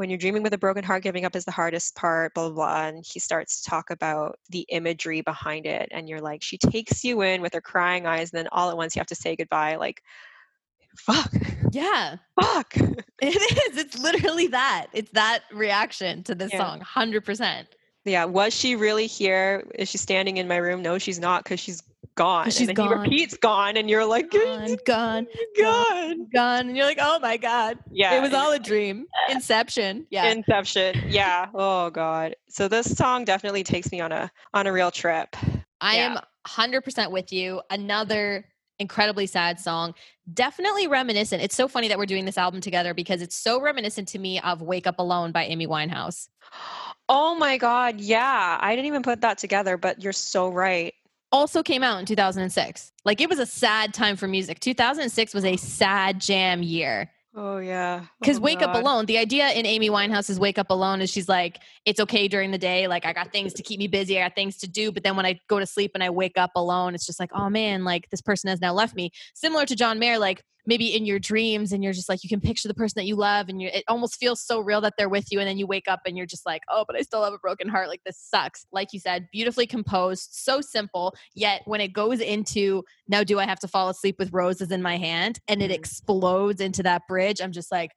when you're dreaming with a broken heart giving up is the hardest part blah blah blah and he starts to talk about the imagery behind it and you're like she takes you in with her crying eyes and then all at once you have to say goodbye like fuck Yeah. fuck *laughs* It is. It's literally that. It's that reaction to this Yeah. song. Hundred percent. yeah was she really here is she standing in my room no she's not because she's gone she's and gone. he repeats gone and you're like *laughs* Gone, gone, gone gone. And you're like, oh my God. yeah It was all a dream. Inception. Yeah. inception yeah oh god so this song definitely takes me on a on a real trip I yeah. am 100% with you. Another incredibly sad song. Definitely reminiscent. It's so funny that we're doing this album together because it's so reminiscent to me of Wake Up Alone by Amy Winehouse. *gasps* oh my god yeah i didn't even put that together but you're so right Also came out in 2006. Like it was a sad time for music. 2006 was a sad jam year. oh yeah Because Oh, Wake Up Alone, the idea in Amy Winehouse's Wake Up Alone is she's like, it's okay during the day. Like, I got things to keep me busy. I got things to do. But then when I go to sleep and I wake up alone, it's just like, oh man, like this person has now left me. Similar to John Mayer, like maybe in your dreams and you're just like, you can picture the person that you love and you it almost feels so real that they're with you. And then you wake up and you're just like, oh, but I still have a broken heart. Like, this sucks. Like you said, beautifully composed, so simple. Yet when it goes into, now do I have to fall asleep with roses in my hand? And it Mhm. explodes into that bridge. I'm just like,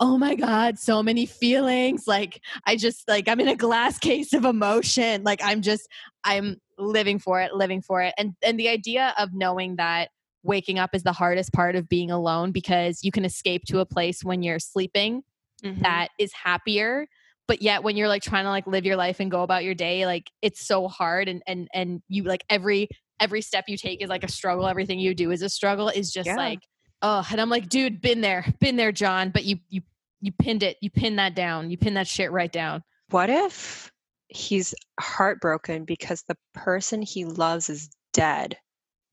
oh my god so many feelings like i just like i'm in a glass *laughs* case of emotion like i'm just i'm living for it living for it and and the idea of knowing that waking up is the hardest part of being alone because you can escape to a place when you're sleeping Mhm. that is happier but yet when you're like trying to like live your life and go about your day like it's so hard and and and you like every every step you take is like a struggle everything you do is a struggle is just Yeah. like oh and i'm like dude been there been there john but you you you pinned it you pinned that down you pinned that shit right down what if he's heartbroken because the person he loves is dead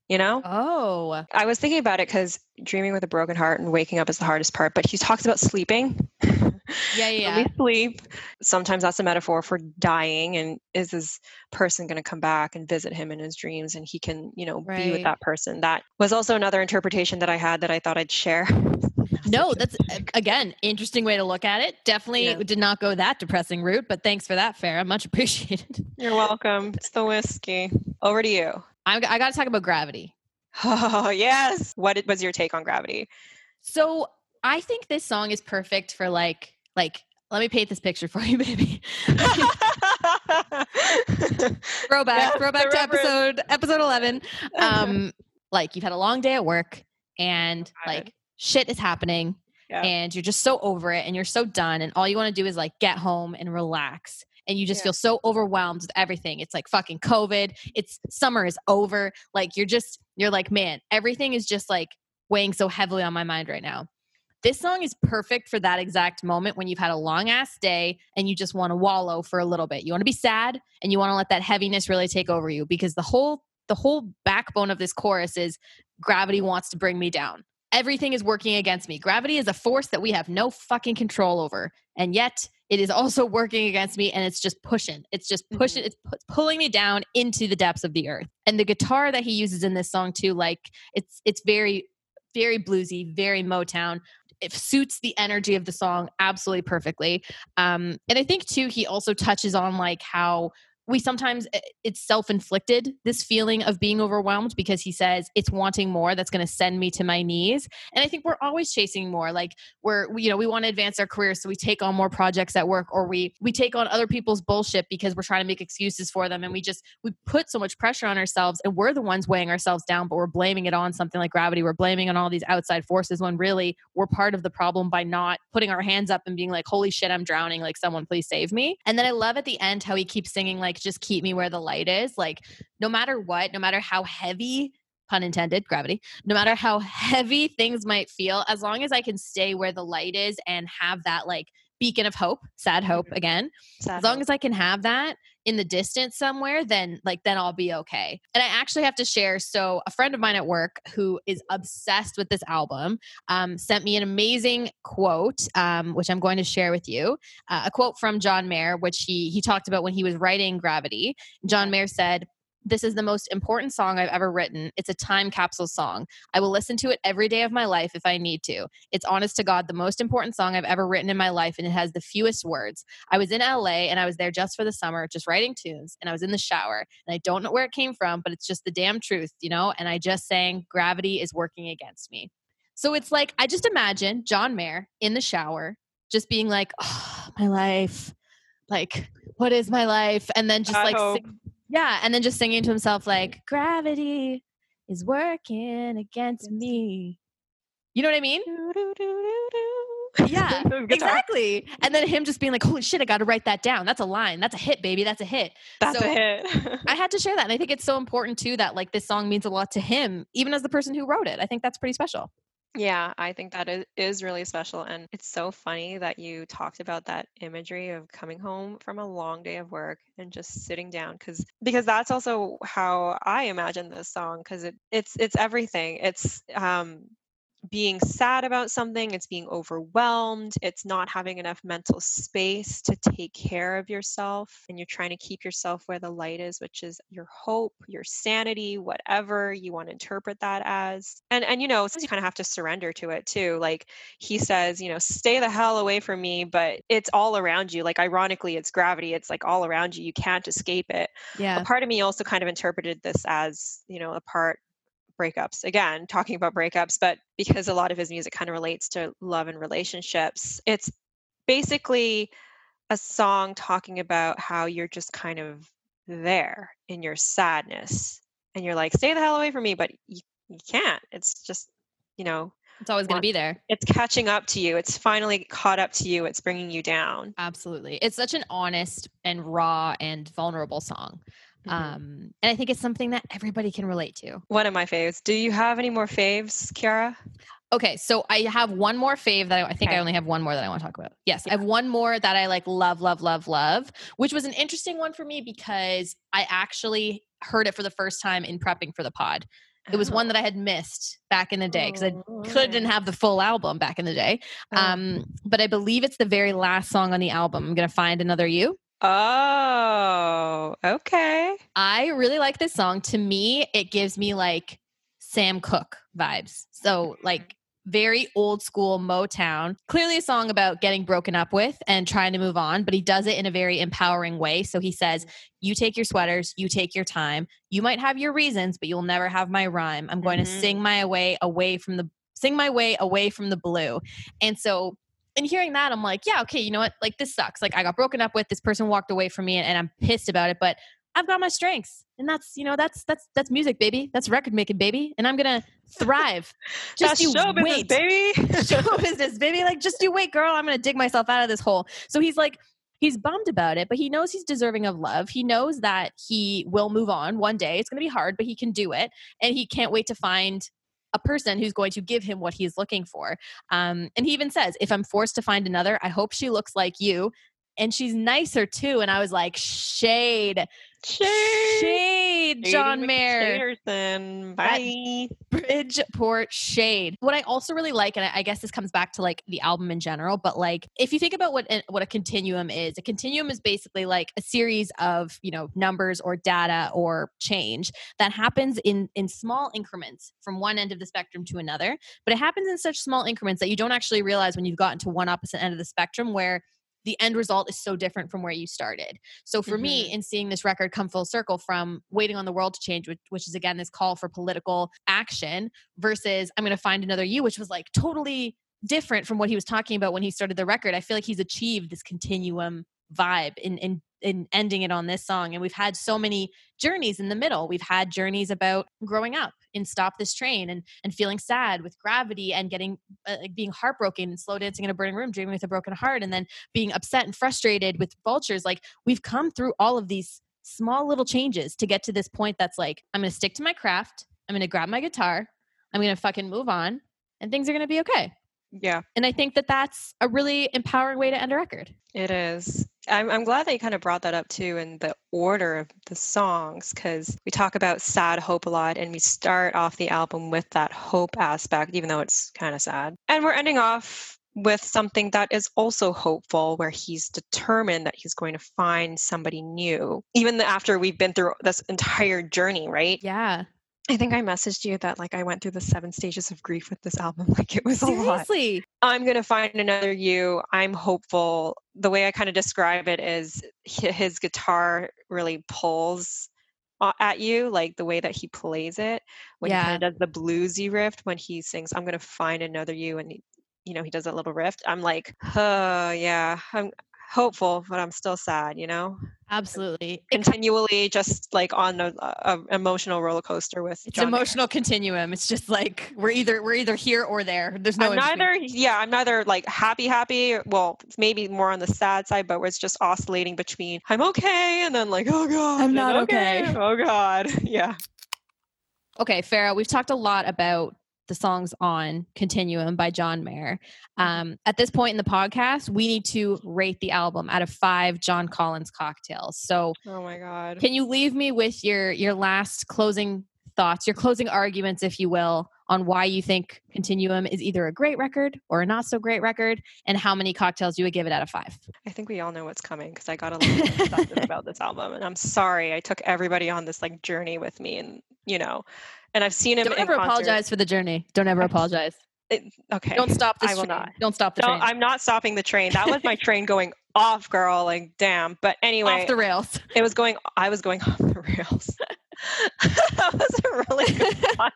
you know oh I was thinking about it because dreaming with a broken heart and waking up is the hardest part, but he talks about sleeping. *laughs* yeah yeah we sleep, sometimes that's a metaphor for dying. And is this person going to come back and visit him in his dreams and he can, you know, be with that person? That was also another interpretation that I had that I thought I'd share. *laughs* no that's again interesting way to look at it definitely Yeah. did not go that depressing route but thanks for that Farah. much *laughs* appreciated You're welcome. It's the whiskey. Over to you. I, I gotta talk about gravity Oh, yes. What was your take on gravity? So I think this song is perfect for like like let me paint this picture for *laughs* you, baby. *laughs* throwback, Yeah, throwback to episode episode eleven. Um, like you've had a long day at work, and like shit is happening, Yeah. and you're just so over it, and you're so done, and all you want to do is like get home and relax. And you just Yeah. feel so overwhelmed with everything. It's like fucking COVID. It's summer is over. Like you're just, you're like, man, everything is just like weighing so heavily on my mind right now. This song is perfect for that exact moment when you've had a long ass day and you just want to wallow for a little bit. You want to be sad and you want to let that heaviness really take over you because the whole the whole backbone of this chorus is gravity wants to bring me down. Everything is working against me. Gravity is a force that we have no fucking control over. And yet it is also *laughs* working against me and it's just pushing. It's just pushing, it's pu- pulling me down into the depths of the earth. And the guitar that he uses in this song too, like it's it's very very bluesy, very Motown. It suits the energy of the song absolutely perfectly. Um, and I think too, he also touches on like how we sometimes eh, it's self-inflicted this feeling of being overwhelmed because he says it's wanting more that's going to send me to my knees. And i think we're always chasing more like we're we, you know we want to advance our careers so we take on more projects at work or we we take on other people's bullshit because we're trying to make excuses for them and we just we put so much pressure on ourselves and we're the ones weighing ourselves down but we're blaming it on something like gravity. We're blaming on all these outside forces when really we're part of the problem by not putting our hands up and being like holy shit i'm drowning like someone please save me. And then i love at the end how he keeps singing like just keep me where the light is like no matter what no matter how heavy pun intended gravity no matter how heavy things might feel as long as i can stay where the light is and have that like beacon of hope sad hope Mhm. again Sad as long hope. as I can have that in the distance somewhere, then like then I'll be okay. And I actually have to share. So a friend of mine at work who is obsessed with this album um, sent me an amazing quote, um, which I'm going to share with you. Uh, a quote from John Mayer, which he he talked about when he was writing Gravity. John Mayer said. This is the most important song I've ever written. It's a time capsule song. I will listen to it every day of my life if I need to. It's honest to God the most important song I've ever written in my life, and it has the fewest words. I was in LA and I was there just for the summer, just writing tunes, and I was in the shower. And I don't know where it came from, but it's just the damn truth, you know? And I just sang, Gravity is working against me. So it's like, I just imagine John Mayer in the shower, just being like, oh, my life. Like, what is my life? And then just Sad like, yeah. And then just singing to himself, like, gravity is working against me. You know what I mean? *laughs* Yeah, Exactly. And then him just being like, holy shit, I got to write that down. That's a line. That's a hit, baby. That's a hit. That's So- a hit. I had *laughs* to share that. And I think it's so important too that like this song means a lot to him, even as the person who wrote it. I think that's pretty special. Yeah, I think that is, really special. And it's so funny that you talked about that imagery of coming home from a long day of work and just sitting down because because that's also how I imagine this song because it it's it's everything. It's um being sad about something, it's being overwhelmed, it's not having enough mental space to take care of yourself, and you're trying to keep yourself where the light is, which is your hope, your sanity, whatever you want to interpret that as. And and you know, you kind of have to surrender to it too. Like he says, you know, stay the hell away from me, but it's all around you. Like ironically, it's gravity, it's like all around you. You can't escape it Yeah. a part of me also kind of interpreted this as you know a part breakups again talking about breakups but because a lot of his music kind of relates to love and relationships it's basically a song talking about how you're just kind of there in your sadness and you're like stay the hell away from me but you, you can't it's just you know It's always going to be there. it's catching up to you it's finally caught up to you it's bringing you down Absolutely. It's such an honest and raw and vulnerable song. Mhm. Um, and I think it's something that everybody can relate to. one of my faves do you have any more faves kiara Okay, so I have one more fave that I, I think I only have one more that I want to talk about. Yes, I have one more that I like love, love, love, love, which was an interesting one for me because I actually heard it for the first time in prepping for the pod. It was one that I had missed back in the day because I couldn't have the full album back in the day. Oh. Um, but I believe it's the very last song on the album. I'm gonna find another you. Oh, okay. I really like this song. To me, it gives me like Sam Cooke vibes. So like very old school Motown. Clearly a song about getting broken up with and trying to move on, but he does it in a very empowering way. So he says, You take your sweaters, you take your time. You might have your reasons, but you'll never have my rhyme. I'm going Mhm. to sing my way away from the sing my way away from the blue. And so in hearing that, I'm like, yeah, okay, you know what? Like this sucks. Like I got broken up with, this person walked away from me and, and I'm pissed about it, but I've got my strengths, and that's you know that's that's that's music, baby. That's record making, baby, and I'm gonna thrive. *laughs* Just you show business, wait, baby. *laughs* show business, baby. Like just you wait, girl. I'm gonna dig myself out of this hole. So he's like. He's bummed about it, but he knows he's deserving of love. He knows that he will move on one day. It's going to be hard, but he can do it. And he can't wait to find a person who's going to give him what he's looking for. Um, and he even says, if I'm forced to find another, I hope she looks like you. And she's nicer too. And I was like, shade, Shade. shade, John Mayer. Bye. Bridgeport Shade. What I also really like, and I I guess this comes back to like the album in general, but like if you think about what what a continuum is, a continuum is basically like a series of you know numbers or data or change that happens in in small increments from one end of the spectrum to another. But it happens in such small increments that you don't actually realize when you've gotten to one opposite end of the spectrum where the end result is so different from where you started. So for me, mm-hmm. in seeing this record come full circle from waiting on the world to change, which, which is again this call for political action, versus I'm going to find another you, which was like totally different from what he was talking about when he started the record. I feel like he's achieved this continuum vibe in in in ending it on this song and we've had so many journeys in the middle. We've had journeys about growing up in stop this train and and feeling sad with gravity and getting uh, being heartbroken and slow dancing in a burning room dreaming with a broken heart and then being upset and frustrated with vultures. Like we've come through all of these small little changes to get to this point that's like i'm going to stick to my craft. I'm going to grab my guitar. I'm going to fucking move on and things are going to be okay Yeah, and i think that that's a really empowering way to end a record it is. I'm, I'm glad that you kind of brought that up too in the order of the songs because we talk about sad hope a lot and we start off the album with that hope aspect, even though it's kind of sad. And we're ending off with something that is also hopeful where he's determined that he's going to find somebody new even after we've been through this entire journey right yeah i think i messaged you that like i went through the seven stages of grief with this album *laughs* like it was a lot seriously I'm going to find another you. I'm hopeful. The way I kind of describe it is his guitar really pulls at you, like the way that he plays it when he kind of does the bluesy riff when he sings, I'm going to find another you. And, he, you know, he does that little riff. I'm like, oh, yeah, I'm hopeful, but I'm still sad, you know? absolutely Continually just like on a, a emotional roller coaster with it's John an Mayer. emotional continuum it's just like we're either we're either here or there there's no I'm neither, yeah, I'm neither like happy, happy. Well, maybe more on the sad side, but where it's just oscillating between I'm okay and then like, oh God, I'm not okay. Oh God. *laughs* Yeah. okay farah we've talked a lot about the songs on continuum by john mayer. Um, at this point in the podcast we need to rate the album out of five john collins cocktails. So Oh my God. can you leave me with your your last closing thoughts your closing arguments if you will on why you think continuum is either a great record or a not so great record and how many cocktails you would give it out of five I think we all know what's coming because I got a little obsessive *laughs* about this album. And I'm sorry I took everybody on this like journey with me and, you know, and I've seen him don't ever apologize for the journey don't ever apologize It- okay. don't stop I will train. not. don't stop the No, train I'm not stopping the train. That was my *laughs* train going off, girl. Like, damn. But anyway, off the rails it was going i was going *laughs* off the rails that was a really good fun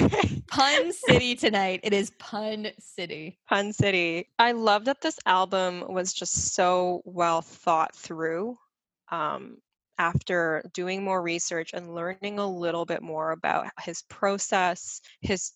okay Pun City tonight. It is Pun City. pun city i love that this album was just so well thought through um, after doing more research and learning a little bit more about his process his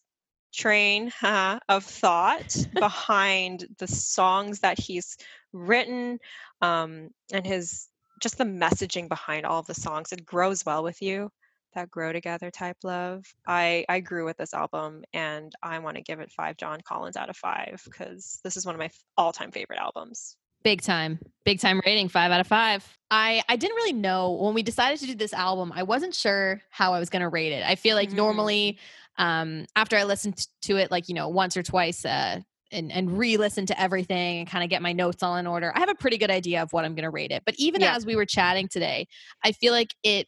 train haha, of thought *laughs* behind the songs that he's written um, and his just the messaging behind all of the songs it grows well with you that grow together type love i i grew with this album and i want to give it five john collins out of five because this is one of my all-time favorite albums Big time. Big time rating. Five out of five. I, I didn't really know when we decided to do this album, I wasn't sure how I was going to rate it. I feel like Mhm. normally, um, after I listened to it, like, you know, once or twice, uh, and, and re-listen to everything and kind of get my notes all in order. I have a pretty good idea of what I'm going to rate it. But even Yeah. as we were chatting today, I feel like it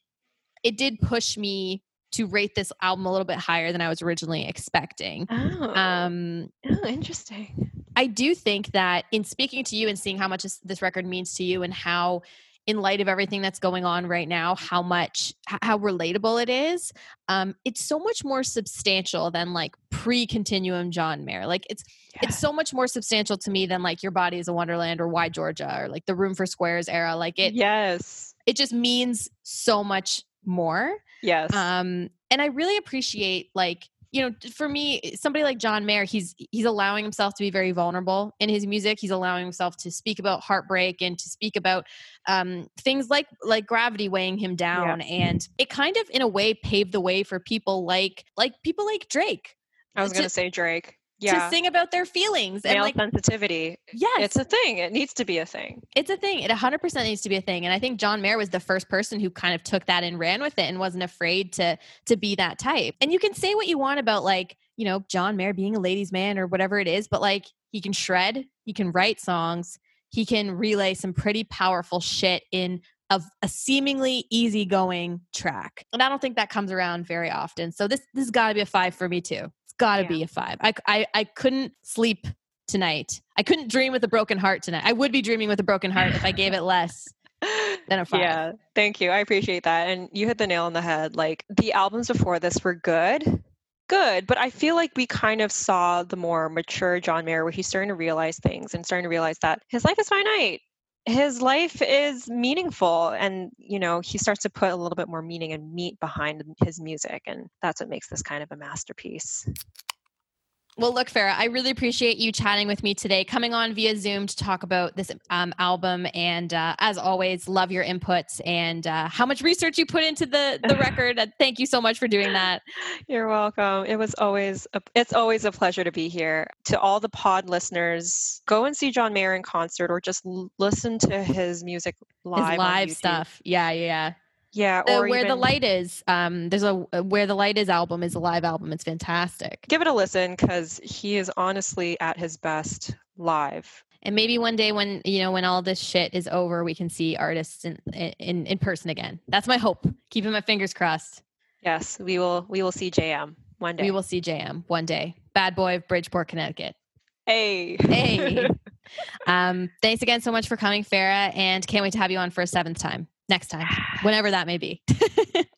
it did push me to rate this album a little bit higher than I was originally expecting. oh, Um, oh interesting I do think that in speaking to you and seeing how much this, this record means to you and how in light of everything that's going on right now, how much, how relatable it is. Um, it's so much more substantial than like pre continuum John Mayer. Like it's, yeah. it's so much more substantial to me than like Your Body is a Wonderland or Why Georgia or like the Room for Squares era. Like it, yes, it just means so much more. Yes. Um, and I really appreciate like you know for me somebody like john mayer he's he's allowing himself to be very vulnerable in his music he's allowing himself to speak about heartbreak and to speak about um, things like like gravity weighing him down yeah. and it kind of in a way paved the way for people like like people like drake i was going to say drake yeah. to sing about their feelings Male and like sensitivity. Yes. It's a thing. It needs to be a thing. It's a thing. It 100% needs to be a thing. And I think John Mayer was the first person who kind of took that and ran with it and wasn't afraid to to be that type. And you can say what you want about like, you know, John Mayer being a ladies man or whatever it is, but like he can shred, he can write songs, he can relay some pretty powerful shit in of a seemingly easygoing track. And I don't think that comes around very often. So this this has got to be a 5 for me too got to yeah. be a five. I, I, I couldn't sleep tonight. I couldn't dream with a broken heart tonight. I would be dreaming with a broken heart if I gave it less *laughs* than a five. Yeah, thank you. I appreciate that. And you hit the nail on the head. Like the albums before this were good, good, but I feel like we kind of saw the more mature John Mayer where he's starting to realize things and starting to realize that his life is finite his life is meaningful and you know he starts to put a little bit more meaning and meat behind his music and that's what makes this kind of a masterpiece well, look, Farah, I really appreciate you chatting with me today, coming on via Zoom to talk about this um, album. And uh, as always, love your inputs and uh, how much research you put into the the *laughs* record. thank you so much for doing that. You're welcome. It was always a, it's always a pleasure to be here. To all the pod listeners, go and see John Mayer in concert or just l- listen to his music live. His live stuff. Yeah, yeah. Yeah, or where even, the light is. Um, there's a where the light is album is a live album. It's fantastic. Give it a listen because he is honestly at his best live. And maybe one day when you know when all this shit is over, we can see artists in in in person again. That's my hope. Keeping my fingers crossed. Yes, we will. We will see JM one day. We will see JM one day. Bad boy of Bridgeport, Connecticut. Hey, hey. *laughs* um, thanks again so much for coming, Farah, and can't wait to have you on for a seventh time next time, *sighs* whenever that may be. *laughs*